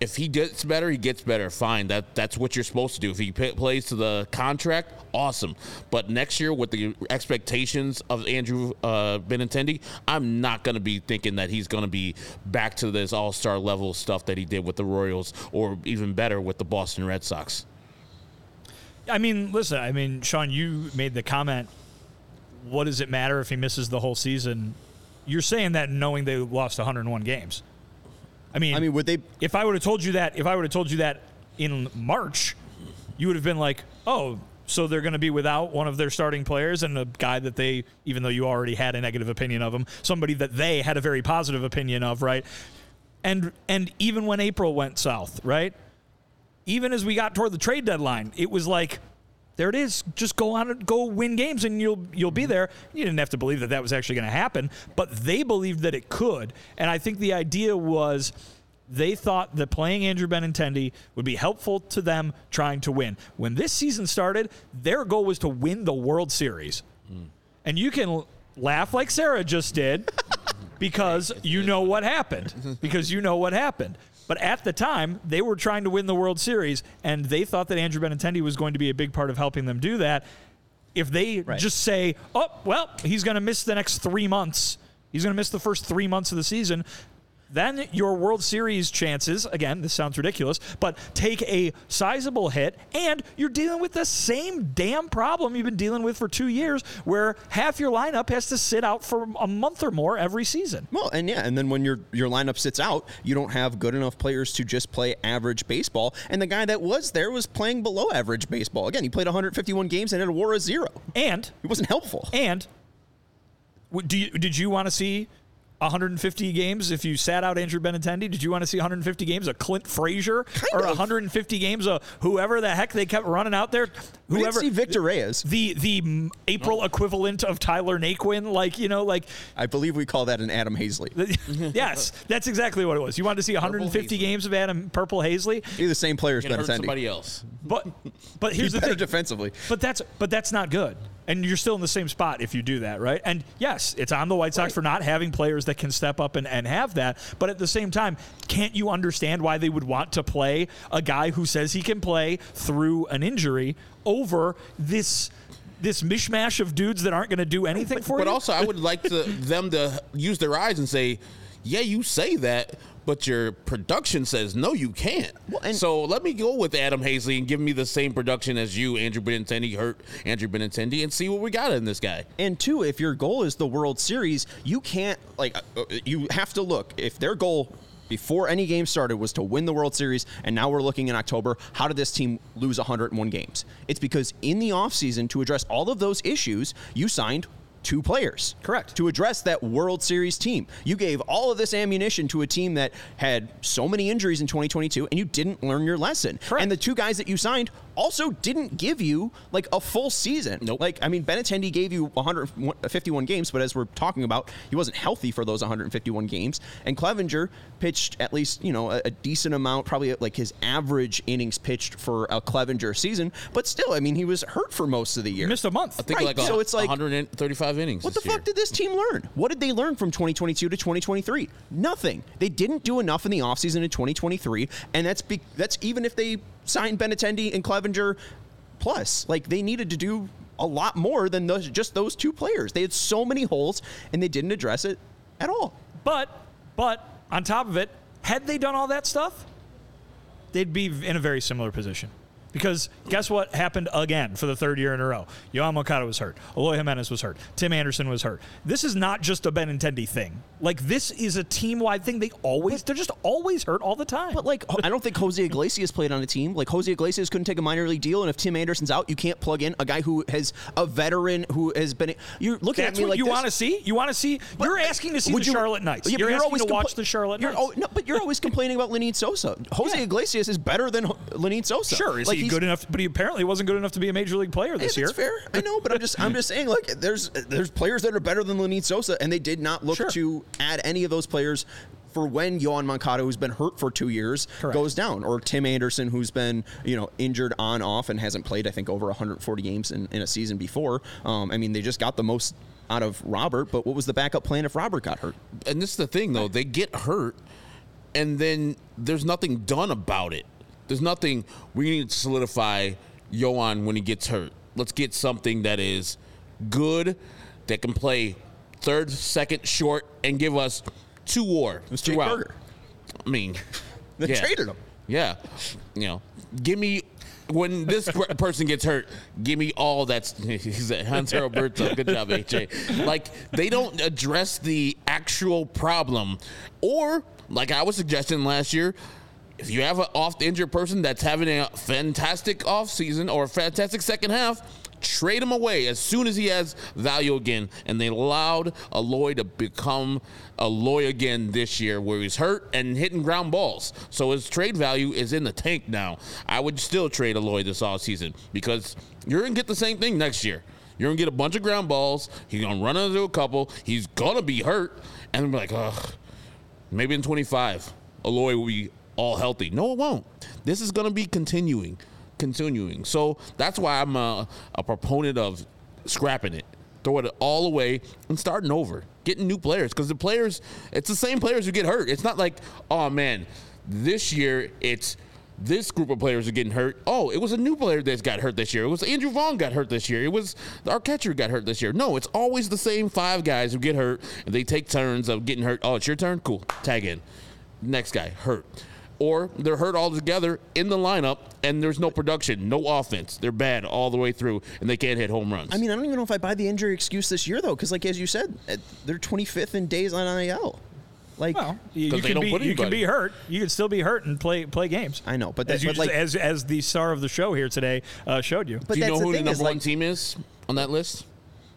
if he gets better, he gets better. Fine, that that's what you're supposed to do. If he p- plays to the contract, awesome. But next year, with the expectations of Andrew uh, Benintendi, I'm not going to be thinking that he's going to be back to this All Star level stuff that he did with the Royals, or even better with the Boston Red Sox. I mean, listen, I mean, Sean, you made the comment. What does it matter if he misses the whole season? You're saying that knowing they lost 101 games. I mean, I mean, would they? if I would have told you that, if I would have told you that in March, you would have been like, oh, so they're going to be without one of their starting players and a guy that they, even though you already had a negative opinion of him, somebody that they had a very positive opinion of, right? And and even when April went south, right? Even as we got toward the trade deadline, it was like. There it is. Just go on and go win games, and you'll you'll be there. You didn't have to believe that that was actually going to happen, but they believed that it could. And I think the idea was they thought that playing Andrew Benintendi would be helpful to them trying to win. When this season started, their goal was to win the World Series. And you can laugh like Sarah just did because you know what happened. Because you know what happened. But at the time, they were trying to win the World Series, and they thought that Andrew Benintendi was going to be a big part of helping them do that. If they Right. just say, oh, well, he's going to miss the next three months, he's going to miss the first three months of the season, then your World Series chances, again, this sounds ridiculous, but take a sizable hit, and you're dealing with the same damn problem you've been dealing with for two years, where half your lineup has to sit out for a month or more every season. Well, and yeah, and then when your your lineup sits out, you don't have good enough players to just play average baseball. And the guy that was there was playing below average baseball. Again, he played 151 games and had a WAR of zero. And It wasn't helpful. And do you, did you want to see 150 games if you sat out Andrew Benintendi? Did you want to see 150 games of Clint Frazier or of. 150 games of whoever the heck they kept running out there? We didn't see Victor Reyes. the the April equivalent of Tyler Naquin, like you know, like I believe we call that an Adam Haseley. yes, that's exactly what it was. You wanted to see 150 games of Adam Purple Haseley, He's the same player as Can Benintendi. somebody else. but but He's here's the thing. defensively. But that's but that's not good. And you're still in the same spot if you do that, right? And yes, it's on the White Sox for not having players that can step up and, and have that. But at the same time, can't you understand why they would want to play a guy who says he can play through an injury over this this mishmash of dudes that aren't going to do anything for But you? But also, I would like to them to use their eyes and say, "Yeah, you say that." But your production says no, you can't. and- so let me go with Adam Haseley and give me the same production as you, Andrew Benintendi, hurt Andrew Benintendi, and see what we got in this guy. And two, if your goal is the World Series, you can't like uh, you have to look if their goal before any game started was to win the World Series and now we're looking in October, how did this team lose 101 games? It's because in the offseason to address all of those issues, you signed two players. Correct. To address that World Series team. You gave all of this ammunition to a team that had so many injuries in 2022 and you didn't learn your lesson. Correct. And the two guys that you signed also didn't give you like a full season. Nope. Like I mean, Benintendi gave you 151 games, but as we're talking about, he wasn't healthy for those 151 games. And Clevinger pitched at least you know a, a decent amount, probably uh, like his average innings pitched for a Clevinger season. But still, I mean, he was hurt for most of the year. missed a month. I think Right, like, a, so it's like- 135 innings. What the year. fuck did this team learn? What did they learn from 2022 to 2023? Nothing. They didn't do enough in the offseason in 2023, and that's be- that's even if they signed Benintendi and Clevinger plus. Like they needed to do a lot more than those just those two players. They had so many holes and they didn't address it at all. But but on top of it, had they done all that stuff, they'd be in a very similar position Because guess what happened again for the third year in a row? Yoan Moncada was hurt. Eloy Jimenez was hurt. Tim Anderson was hurt. This is not just a Benintendi thing. Like this is a team wide thing. They always they're just always hurt all the time. But like, I don't think Jose Iglesias played on a team. Like Jose Iglesias couldn't take a minor league deal, and if Tim Anderson's out, you can't plug in a guy who has a veteran who has been. You're looking That's at me like you want to see. You want to see. You're asking to see the you- Charlotte Knights. Yeah, but you're, asking always to watch compla- the Charlotte you're, Knights. oh, no, but you're always complaining about Lenyn Sosa. Jose Yeah. Iglesias is better than Lenyn Sosa. Sure, is like, he he's- good enough? But he apparently wasn't good enough to be a major league player this year. That's fair. I know, but I'm just I'm just saying like there's there's players that are better than Lenyn Sosa, and they did not look Sure. to add any of those players for when Yoan Moncada, who's been hurt for two years, Correct. goes down, or Tim Anderson, who's been you know injured on off and hasn't played I think over 140 games in, in a season before. Um, I mean, they just got the most out of Robert, but what was the backup plan if Robert got hurt? and this is the thing though they get hurt and then there's nothing done about it there's nothing we need to solidify Yoan when he gets hurt let's get something that is good that can play third second short and give us two war Jake throughout Burger. i mean They yeah. traded him. yeah you know give me when this person gets hurt, give me all that's he's at Hanser Alberto. Good job, AJ. Like they don't address the actual problem, or like I was suggesting last year, if you have an off injured person that's having a fantastic off season or a fantastic second half, trade him away as soon as he has value again. And they allowed Eloy to become Eloy again this year, where he's hurt and hitting ground balls. So his trade value is in the tank now. I would still trade Eloy this offseason because you're gonna get the same thing next year. You're gonna get a bunch of ground balls. He's gonna run into a couple. He's gonna be hurt, and I'm like, ugh. Maybe in 25, Eloy will be all healthy. No, it won't. This is going to be continuing, continuing. So that's why I'm a, a proponent of scrapping it, throw it all away, and starting over, getting new players. Because the players, it's the same players who get hurt. It's not like, oh man, this year it's this group of players are getting hurt. Oh, it was a new player that's got hurt this year. It was Andrew Vaughn got hurt this year. It was our catcher got hurt this year. No, it's always the same five guys who get hurt, and they take turns of getting hurt. Oh, it's your turn. Cool. Tag in. Next guy hurt, or they're hurt all together in the lineup, and there's no production, no offense. They're bad all the way through, and they can't hit home runs. I mean, I don't even know if I buy the injury excuse this year though, because like as you said, uh, they're 25th in days on IL. Like, Well, you, 'Cause you can be you can be hurt. You can still be hurt and play play games. I know, but as that- you but, just, like- as as the star of the show here today uh, showed you. but Do you know who the thing number is one like, team is on that list?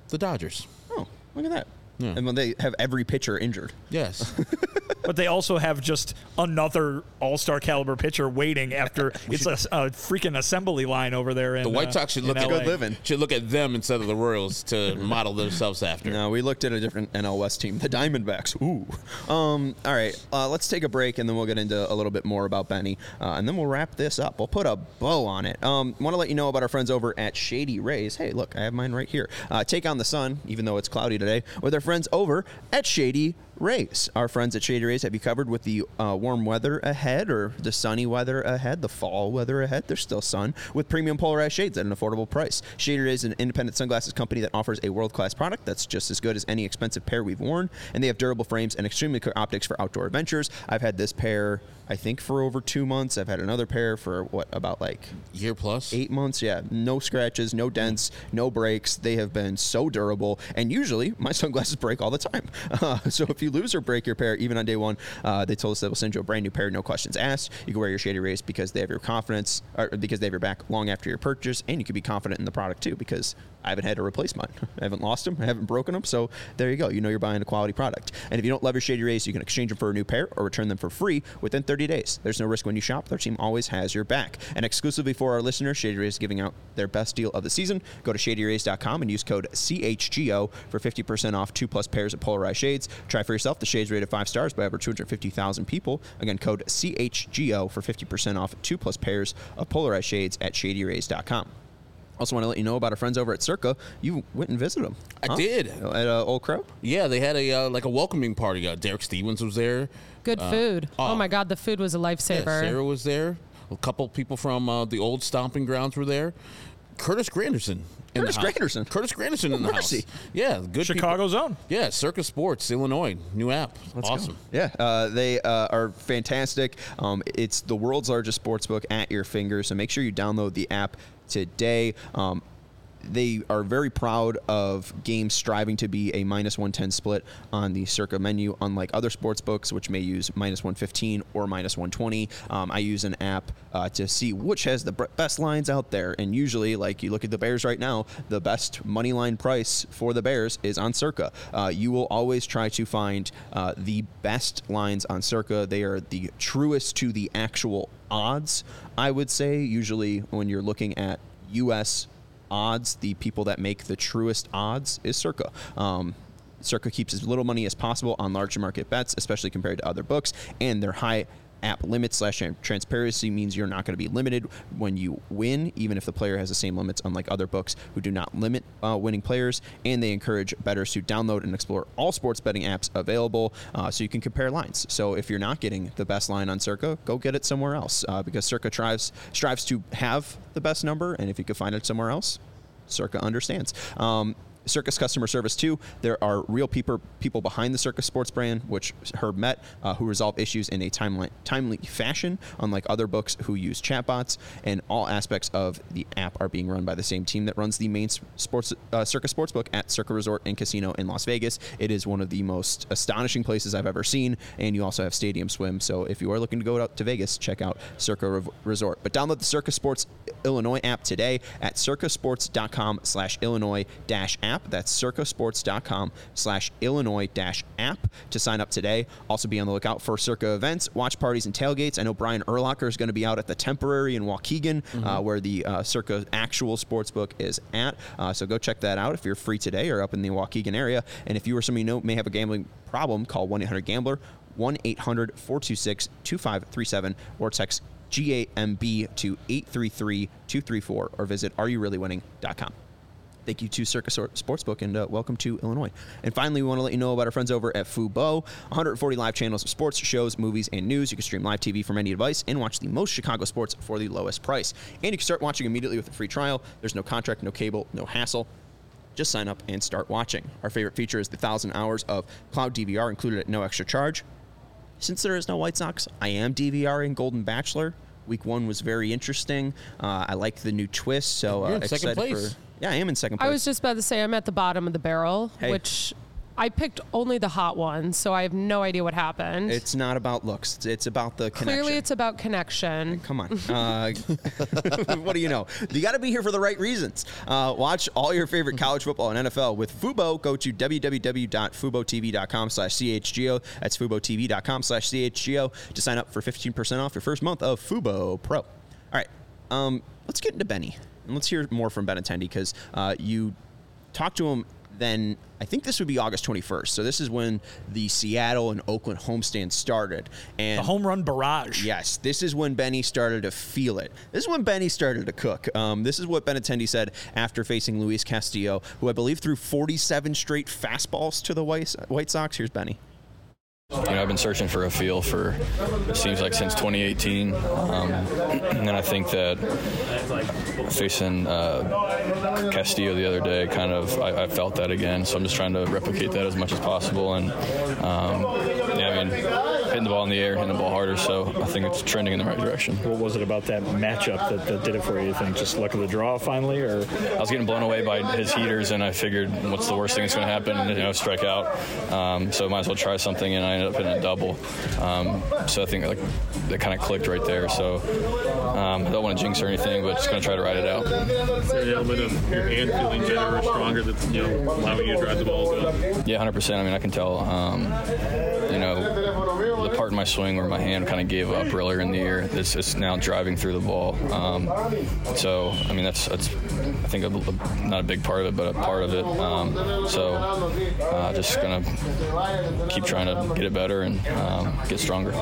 The Dodgers. oh, look at that. And when they have every pitcher injured. Yes. But they also have just another All Star caliber pitcher waiting after it's a, a freaking assembly line over there. In, The White uh, Sox should in look at Good living. Should look at them instead of the Royals to model themselves after. No, we looked at a different NL West team, the Diamondbacks. Ooh. Um, all right, uh, let's take a break and then we'll get into a little bit more about Benny, uh, and then we'll wrap this up. We'll put a bow on it. Um, Want to let you know about our friends over at Shady Rays. Hey, look, I have mine right here. Uh, take on the sun, even though it's cloudy today, with our friends over at Shady Rays. Our friends at Shady Rays have you covered with the uh, warm weather ahead or the sunny weather ahead, the fall weather ahead. There's still sun with premium polarized shades at an affordable price. Shady Rays is an independent sunglasses company that offers a world class product that's just as good as any expensive pair we've worn, and they have durable frames and extremely clear optics for outdoor adventures. I've had this pair, I think, for over two months. I've had another pair for what about like Year plus. eight months. Yeah, no scratches, no dents, no breaks. They have been so durable, and usually my sunglasses break all the time. Uh, so if you lose or break your pair, even on day one, uh, they told us they will send you a brand new pair, no questions asked. You can wear your Shady Rays because they have your confidence, or because they have your back long after your purchase, and you can be confident in the product too because I haven't had to replace mine. I haven't lost them, I haven't broken them. So there you go. You know you're buying a quality product. And if you don't love your Shady Rays, you can exchange them for a new pair or return them for free within 30 days. There's no risk when you shop. Their team always has your back. And exclusively for our listeners, Shady Rays is giving out their best deal of the season. Go to shadyrays.com and use code CHGO for 50% off two plus pairs of polarized shades. Try for yourself. The shades rated five stars by over 250,000 people. Again, code CHGO for 50% off two plus pairs of polarized shades at shadyrays.com. Also, want to let you know about our friends over at Circa. You went and visited them. I did. At uh, Old Crow? Yeah, they had a uh, like a welcoming party. Uh, Derek Stevens was there. Good food. oh. Oh my God, the food was a Yeah, lifesaver. Sarah was there. A couple people from uh, the old stomping grounds were there. Curtis Granderson. In Curtis the house. Granderson? Curtis Granderson in the mercy. house. Yeah, good people. zone. Yeah, Circa Sports, Illinois, new app. awesome. Yeah, uh, they uh, are fantastic. Um, it's the world's largest sports book at your fingers, so make sure you download the app today. Um, they are very proud of games striving to be a minus 110 split on the circa menu unlike other sports books which may use minus 115 or minus 120 um, i use an app uh, to see which has the best lines out there and usually like you look at the bears right now the best money line price for the bears is on circa. Uh, you will always try to find uh, the best lines on circa. They are the truest to the actual odds i would say usually when you're looking at us odds, the people that make the truest odds is Circa. Um, Circa keeps as little money as possible on larger market bets, especially compared to other books, and their high app limit slash transparency means you're not going to be limited when you win, even if the player has the same limits, unlike other books who do not limit uh, winning players. And they encourage bettors to download and explore all sports betting apps available uh, so you can compare lines. So if you're not getting the best line on Circa, go get it somewhere else uh, because Circa strives, strives to have the best number. And if you can find it somewhere else, Circa understands. Um, Circa's customer service too. There are real people people behind the Circa Sports brand, which Herb met, uh, who resolve issues in a timely timely fashion, unlike other books who use chatbots. And all aspects of the app are being run by the same team that runs the main sports uh, Circa Sportsbook at Circa Resort and Casino in Las Vegas. It is one of the most astonishing places I've ever seen, and you also have stadium swim. So if you are looking to go out to Vegas, check out Circa Re- Resort. But download the Circa Sports Illinois app today at circasports.com/illinois app. That's circasports.com slash Illinois dash app to sign up today. Also be on the lookout for Circa events, watch parties, and tailgates. I know Brian Erlocker is going to be out at the Temporary in Waukegan, uh, where the uh, Circa actual sports book is at. Uh, so go check that out if you're free today or up in the Waukegan area. And if you or somebody you know may have a gambling problem, call 1 800 Gambler, 1 800 426 2537, or text GAMB to 833 234 or visit areyoureallywinning.com. Thank you to Circa Sportsbook and uh, welcome to Illinois. And finally, we want to let you know about our friends over at Fubo. 140 live channels of sports, shows, movies, and news. You can stream live TV from any device and watch the most Chicago sports for the lowest price. And you can start watching immediately with a free trial. There's no contract, no cable, no hassle. Just sign up and start watching. Our favorite feature is the 1,000 hours of cloud DVR included at no extra charge. Since there is no White Sox, I am DVRing Golden Bachelor. Week one was very interesting. Uh, I like the new twist, so uh, second excited place. for. Yeah, I am in second place. I was just about to say I'm at the bottom of the barrel, Hey. which I picked only the hot ones, so I have no idea what happened. It's not about looks. It's, it's about the connection. Clearly, it's about connection. Come on. Uh, what do you know? You got to be here for the right reasons. Uh, watch all your favorite college football and NFL with Fubo. Go to www.fubotv.com slash CHGO. That's FuboTV.com slash CHGO to sign up for 15% off your first month of Fubo Pro. All right. Um, let's get into Benny. And let's hear more from Benintendi because uh, you talked to him then I think this would be August 21st. So this is when the Seattle and Oakland homestand started. And The home run barrage. Yes, this is when Benny started to feel it. This is when Benny started to cook. Um, this is what Benintendi said after facing Luis Castillo, who I believe threw 47 straight fastballs to the White White Sox. Here's Benny. You know, I've been searching for a feel for it seems like since 2018, um, and I think that facing uh, Castillo the other day, kind of, I, I felt that again. So I'm just trying to replicate that as much as possible, and um, yeah, I mean, hitting the ball in the air, hitting the ball harder. So I think it's trending in the right direction. What was it about that matchup that, that did it for you? You think just luck of the draw finally, or I was getting blown away by his heaters, and I figured, what's the worst thing that's going to happen? You know, strike out. Um, so might as well try something, and I ended up hitting a double. Um, so I think like that kind of clicked right there. So um, I don't want to jinx or anything, but just going to try to ride it out. Is there an element of your hand feeling better or stronger that's you know allowing you to drive the ball as well? Yeah, 100%. I mean, I can tell, um, you know, the part in my swing where my hand kind of gave up earlier in the year, it's, it's now driving through the ball. Um, so, I mean, that's, that's I think, a, a- not a big part of it, but a part of it. Um, so, uh, just going to keep trying to get it better and um, get stronger.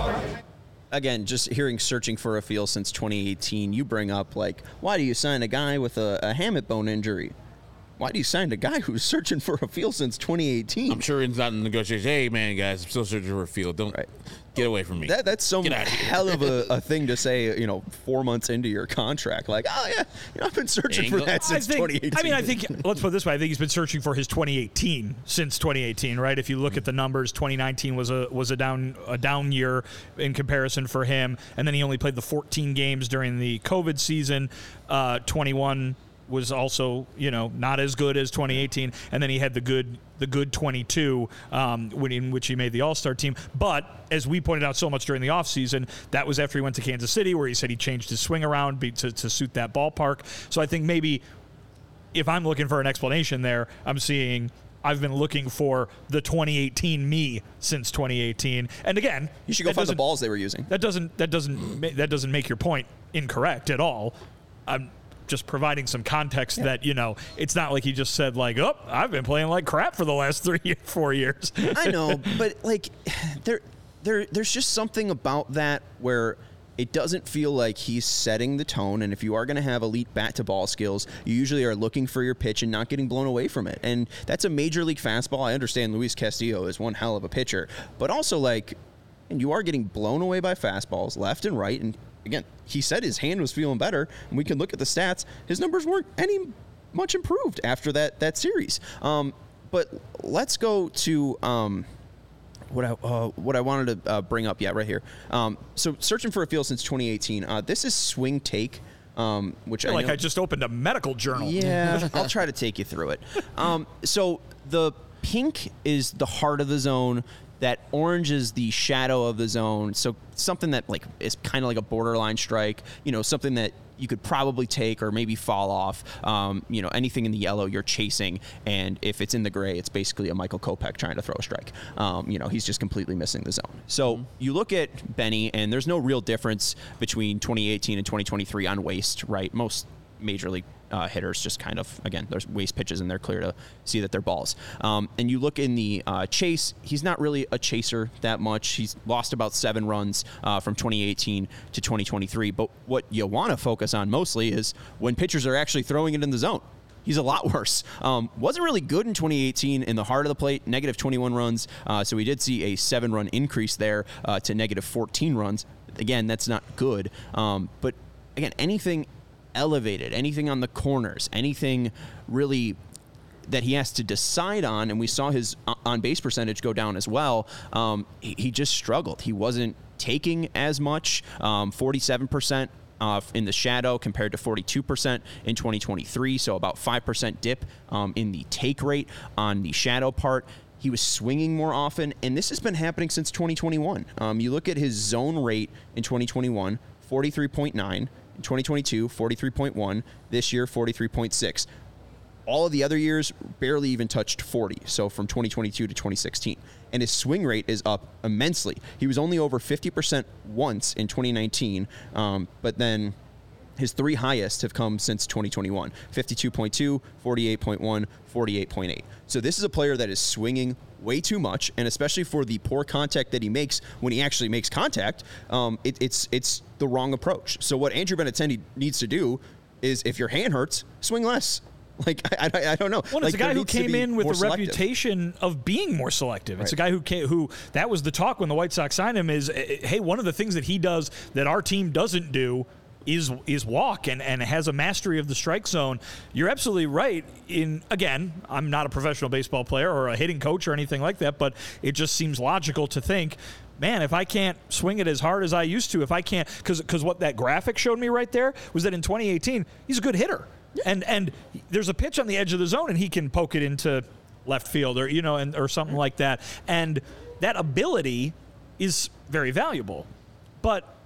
Again, just hearing searching for a feel since 2018, you bring up like, why do you sign a guy with a, a hamate bone injury? Why do you sign a guy who's searching for a field since 2018? I'm sure it's not in negotiation. Hey, man, guys, I'm still searching for a field. Don't get away from me. That, that's some Get outta here. hell of a, a thing to say, you know, four months into your contract. Like, oh, yeah, you know, I've been searching for that since I think, 2018. I mean, I think let's put it this way. I think he's been searching for his 2018 since 2018, right? If you look at the numbers, 2019 was a was a down a down year in comparison for him, and then he only played the 14 games during the COVID season. Uh, 21 was also you know not as good as 2018, and then he had the good the good 22 um, when in which he made the All Star team. But as we pointed out so much during the offseason, that was after he went to Kansas City, where he said he changed his swing around to, to suit that ballpark. So I think maybe if I'm looking for an explanation there, I'm seeing I've been looking for the 2018 me since 2018. And again, you should go find the balls they were using. That doesn't that doesn't that doesn't make your point incorrect at all. I'm just providing some context that you know it's not like he just said like, "Oh, I've been playing like crap for the last three four years." I know, but like there there there's just something about that where it doesn't feel like he's setting the tone and if you are going to have elite bat to ball skills, you usually are looking for your pitch and not getting blown away from it. And that's a major league fastball. I understand Luis Castillo is one hell of a pitcher, but also like and you are getting blown away by fastballs left and right and again, he said his hand was feeling better and we can look at the stats. His numbers weren't any much improved after that that series. Um, but let's go to um, what I uh, what I wanted to uh, bring up. Yeah, right here. Um, so searching for a field since 2018. Uh, this is Swing Take, um, which I like know- I just opened a medical journal. yeah, I'll try to take you through it. Um, so the pink is the heart of the zone. That orange is the shadow of the zone. So something that like is kind of like a borderline strike. You know, something that you could probably take or maybe fall off. Um, you know, anything in the yellow you're chasing, and if it's in the gray, it's basically a Michael Kopech trying to throw a strike. Um, you know, he's just completely missing the zone. So you look at Benny, and there's no real difference between 2018 and 2023 on waste, right? Most major league uh, hitters just kind of again there's waste pitches and they're clear to see that they're balls um, and you look in the uh, chase he's not really a chaser that much he's lost about seven runs uh, from 2018 to 2023 but what you want to focus on mostly is when pitchers are actually throwing it in the zone He's a lot worse. Um, wasn't really good in 2018 in the heart of the plate, negative 21 runs. Uh, so we did see a seven run increase there uh, to negative 14 runs. Again, that's not good. Um, but again, anything elevated, anything on the corners, anything really that he has to decide on, and we saw his on base percentage go down as well. Um, he, he just struggled. He wasn't taking as much, um, 47%. Uh, in the shadow compared to 42% in 2023, so about 5% dip um, in the take rate on the shadow part. He was swinging more often, and this has been happening since 2021. Um, you look at his zone rate in 2021, 43.9. In 2022, 43.1. This year, 43.6. All of the other years barely even touched 40. So from 2022 to 2016. And his swing rate is up immensely. He was only over 50% once in 2019, um, but then his three highest have come since 2021 52.2, 48.1, 48.8. So this is a player that is swinging way too much, and especially for the poor contact that he makes when he actually makes contact, um, it, it's it's the wrong approach. So what Andrew Benintendi needs to do is, if your hand hurts, swing less. Like I, I, I don't know. Well, like, it's a guy who came in with a selective. reputation of being more selective. It's a guy who came, who that was the talk when the White Sox signed him. Is eh, hey, one of the things that he does that our team doesn't do is is walk and, and has a mastery of the strike zone. You're absolutely right. In again, I'm not a professional baseball player or a hitting coach or anything like that, but it just seems logical to think. Man, if I can't swing it as hard as I used to, if I can't, because what that graphic showed me right there was that in 2018 he's a good hitter, and and there's a pitch on the edge of the zone and he can poke it into left field or you know and or something like that, and that ability is very valuable, but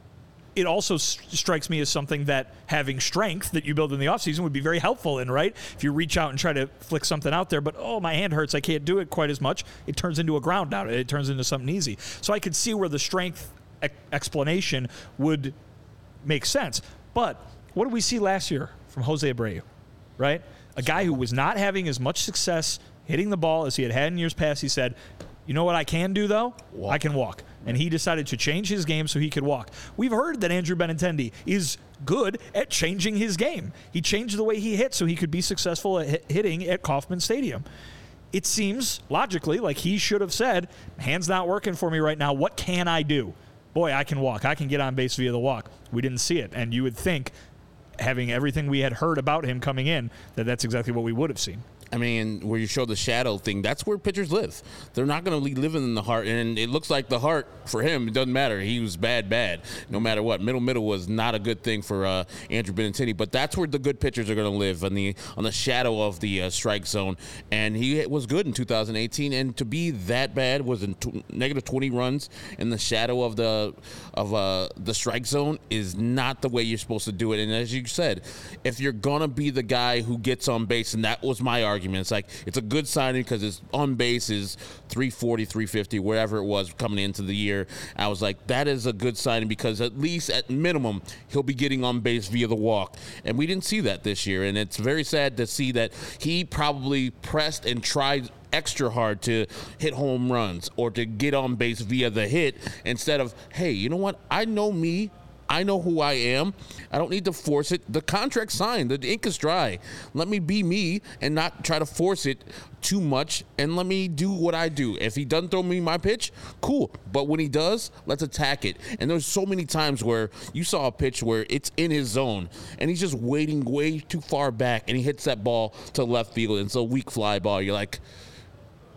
it also s- strikes me as something that having strength that you build in the offseason would be very helpful in, right? If you reach out and try to flick something out there, but oh, my hand hurts, I can't do it quite as much, it turns into a ground out. It turns into something easy. So I could see where the strength e- explanation would make sense. But what did we see last year from Jose Abreu, right? A guy who was not having as much success hitting the ball as he had had in years past. He said, you know what I can do though? I can walk. And he decided to change his game so he could walk. We've heard that Andrew Benintendi is good at changing his game. He changed the way he hit so he could be successful at hitting at Kauffman Stadium. It seems logically like he should have said, "Hands not working for me right now. What can I do?" Boy, I can walk. I can get on base via the walk. We didn't see it, and you would think having everything we had heard about him coming in, that that's exactly what we would have seen. I mean, where you show the shadow thing, that's where pitchers live. They're not going to be living in the heart. And it looks like the heart for him, it doesn't matter. He was bad, bad, no matter what. Middle, middle was not a good thing for uh, Andrew Benintendi. But that's where the good pitchers are going to live on the on the shadow of the uh, strike zone. And he was good in 2018. And to be that bad was in t- negative 20 runs in the shadow of the of uh, the strike zone is not the way you're supposed to do it. And as you said, if you're gonna be the guy who gets on base, and that was my argument, it's like it's a good signing because his on base is 340, 350, wherever it was coming into the year. I was like, that is a good signing because at least at minimum he'll be getting on base via the walk, and we didn't see that this year, and it's very sad to see that he probably pressed and tried extra hard to hit home runs or to get on base via the hit instead of, hey, you know what? I know me. I know who I am. I don't need to force it. The contract signed. The ink is dry. Let me be me and not try to force it too much and let me do what I do. If he doesn't throw me my pitch, cool. But when he does, let's attack it. And there's so many times where you saw a pitch where it's in his zone and he's just waiting way too far back and he hits that ball to left field and it's a weak fly ball. You're like,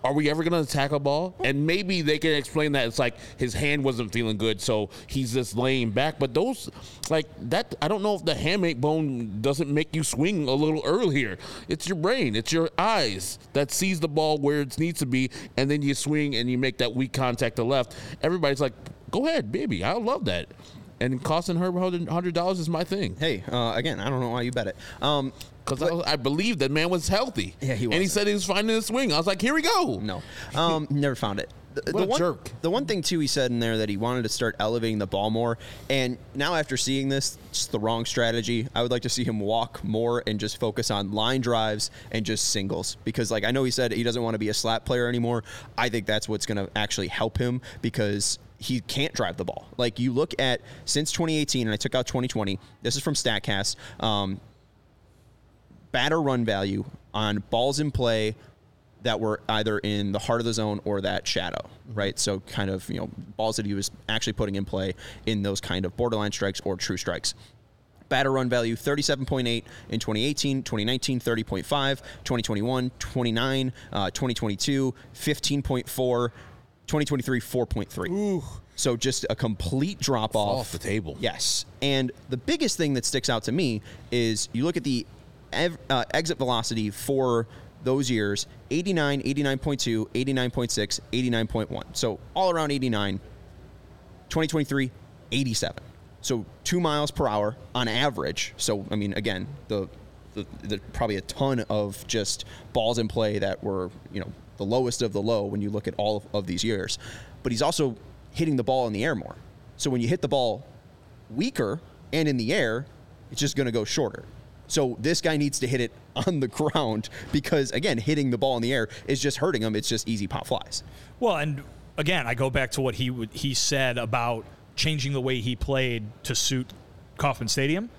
are we ever going to attack a ball? And maybe they can explain that it's like his hand wasn't feeling good, so he's just laying back. But those, like that, I don't know if the hamate bone doesn't make you swing a little earlier. It's your brain, it's your eyes that sees the ball where it needs to be, and then you swing and you make that weak contact to left. Everybody's like, go ahead, baby. I love that. And costing her hundred dollars is my thing. Hey, uh, again, I don't know why you bet it. Um, because I, I believe that man was healthy. Yeah, he was. And he said he was finding his swing. I was like, here we go. No, um, never found it. The, What the a one, jerk. The one thing too, he said in there that he wanted to start elevating the ball more. And now after seeing this, it's the wrong strategy. I would like to see him walk more and just focus on line drives and just singles. Because like I know he said he doesn't want to be a slap player anymore. I think that's what's going to actually help him because he can't drive the ball. Like you look at since 2018, and I took out 2020. This is from Statcast. Um, batter run value on balls in play that were either in the heart of the zone or that shadow, right? So kind of, you know, balls that he was actually putting in play in those kind of borderline strikes or true strikes. Batter run value 37.8 in 2018, 2019 30.5, 2021 29, uh, 2022 15.4, 2023 4.3. So just a complete drop off off the table. Yes. And the biggest thing that sticks out to me is you look at the ev- uh, exit velocity for those years 89, 89.2, 89.6, 89.1. So all around 89. 2023, 87. So two miles per hour on average. So, I mean, again, the, the, the probably a ton of just balls in play that were, you know, the lowest of the low when you look at all of, of these years. But he's also hitting the ball in the air more. So when you hit the ball weaker and in the air, it's just going to go shorter. So this guy needs to hit it on the ground because again, hitting the ball in the air is just hurting him. It's just easy pop flies. Well, and again, I go back to what he would, he said about changing the way he played to suit Kauffman Stadium.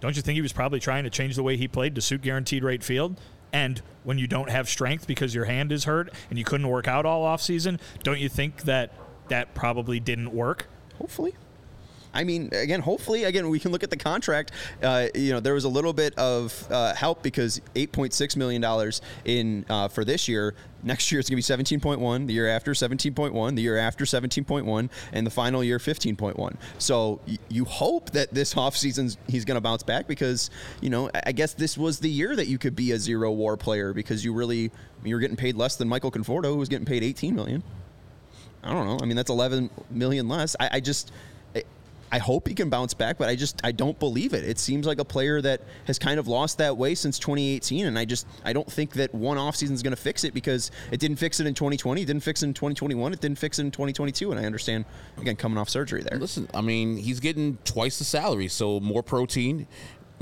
Don't you think he was probably trying to change the way he played to suit guaranteed rate field? And when you don't have strength because your hand is hurt and you couldn't work out all offseason, don't you think that that probably didn't work? Hopefully. I mean, again, hopefully, again, we can look at the contract. Uh, you know, there was a little bit of uh, help because $8.6 million in uh, for this year. Next year, it's going to be 17.1. The year after, 17.1. The year after, 17.1. And the final year, 15.1. So y- you hope that this offseason he's going to bounce back because, you know, I I guess this was the year that you could be a zero war player because you really, you're getting paid less than Michael Conforto, who was getting paid 18 million. I don't know. I mean, that's 11 million less. I, I just, I, hope he can bounce back, but I just, I don't believe it. It seems like a player that has kind of lost that way since 2018, and I just, I don't think that one offseason is going to fix it because it didn't fix it in 2020, it didn't fix it in 2021, it didn't fix it in 2022, and I understand again coming off surgery there. Listen, I mean, he's getting twice the salary, so more protein,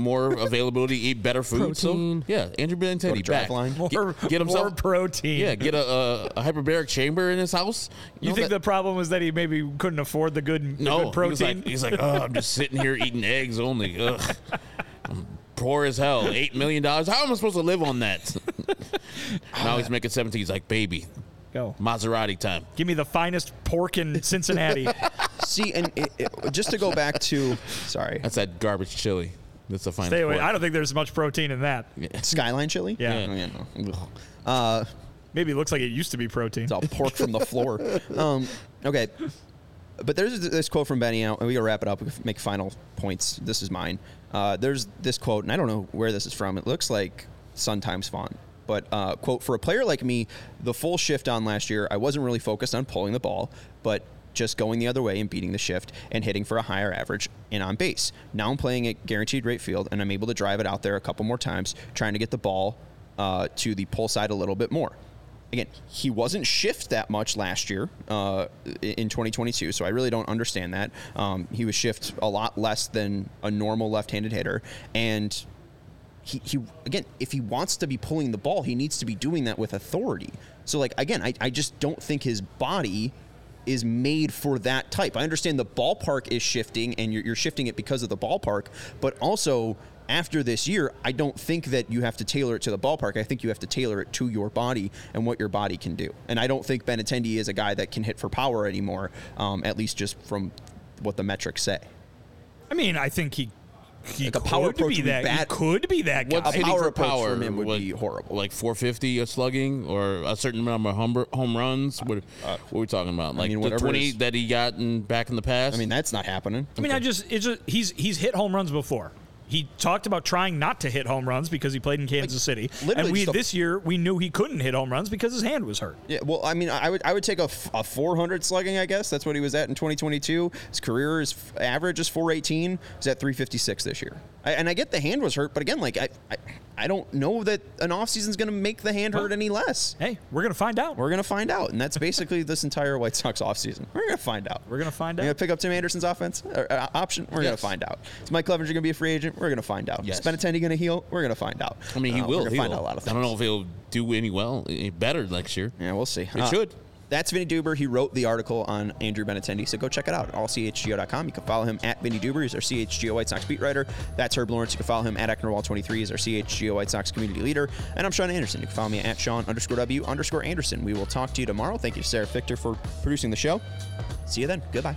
more availability, eat better food. Protein. So yeah, Andrew Benintendi back. Driveline. More, Get, get himself more protein. Yeah, get a, a, a hyperbaric chamber in his house. You know think that- the problem was that he maybe couldn't afford the good, the no good protein? He's like, he's like, oh, I'm just sitting here eating eggs only. Ugh. I'm poor as hell. Eight million dollars. How am I supposed to live on that? now he's making seventeen. He's like, baby, Go. Maserati time. Give me the finest pork in Cincinnati. See, and it, it, just to go back to, sorry, That's that garbage chili. That's the finest. Stay away. pork. I don't think there's much protein in that. Skyline chili. Yeah. Yeah no. Ugh. Uh, Maybe it looks like it used to be protein. it's all pork from the floor. Um, okay, but there's this quote from Benny and we gotta wrap it up. We can make final points. This is mine. Uh, there's this quote, and I don't know where this is from. It looks like Sun Times font. But uh, quote for a player like me, the full shift on last year, I wasn't really focused on pulling the ball, but just going the other way and beating the shift and hitting for a higher average and on base. Now I'm playing at guaranteed rate field, and I'm able to drive it out there a couple more times, trying to get the ball uh, to the pull side a little bit more again, he wasn't shift that much last year uh, in 2022, so I really don't understand that. Um, he was shift a lot less than a normal left-handed hitter, and he, he again, if he wants to be pulling the ball, he needs to be doing that with authority. So, like again, I, I just don't think his body is made for that type. I understand the ballpark is shifting, and you're, you're shifting it because of the ballpark, but also after this year, I don't think that you have to tailor it to the ballpark. I think you have to tailor it to your body and what your body can do. And I don't think Benintendi is a guy that can hit for power anymore, um, at least just from what the metrics say. I mean, I think he he Like a could approach be would be that. He could be that guy. What's A power for approach power from him would like, be horrible. Like 450 a slugging or a certain number of home, home runs. What, uh, uh, what are we talking about? Like mean, the 20 that he got in, back in the past. I mean, that's not happening. I mean, I just it's just he's he's hit home runs before. He talked about trying not to hit home runs because he played in Kansas City, literally and we this year we knew he couldn't hit home runs because his hand was hurt. Yeah, well, I mean, I would I would take a, a 400 slugging. I guess that's what he was at in 2022. His career is average is 418. He's at 356 this year. I, and I get the hand was hurt, but again, like I I, I don't know that an offseason is going to make the hand hurt any less. Hey, we're gonna find out. We're going to find out, and that's basically this entire White Sox offseason. We're going to find out. We're gonna find We're going to pick up Tim Anderson's offense or, uh, option. We're going to find out. Is Mike Clevinger going to be a free agent? We're going to find out. Yes. Is Benintendi going to heal? We're going to find out. I mean, he Uh, will. We're going he find will. out a lot of things. I don't know if he'll do any well, eh, better next year. Yeah, we'll see. It should. That's Vinnie Duber. He wrote the article on Andrew Benintendi, so go check it out at allchgo.com. You can follow him at Vinnie Duber. He's our CHGO White Sox beat writer. That's Herb Lawrence. You can follow him at Ecknerwall23. He's our CHGO White Sox community leader. And I'm Sean Anderson. You can follow me at Sean underscore W underscore Anderson. We will talk to you tomorrow. Thank you to Sarah Fichter for producing the show. See you then. Goodbye.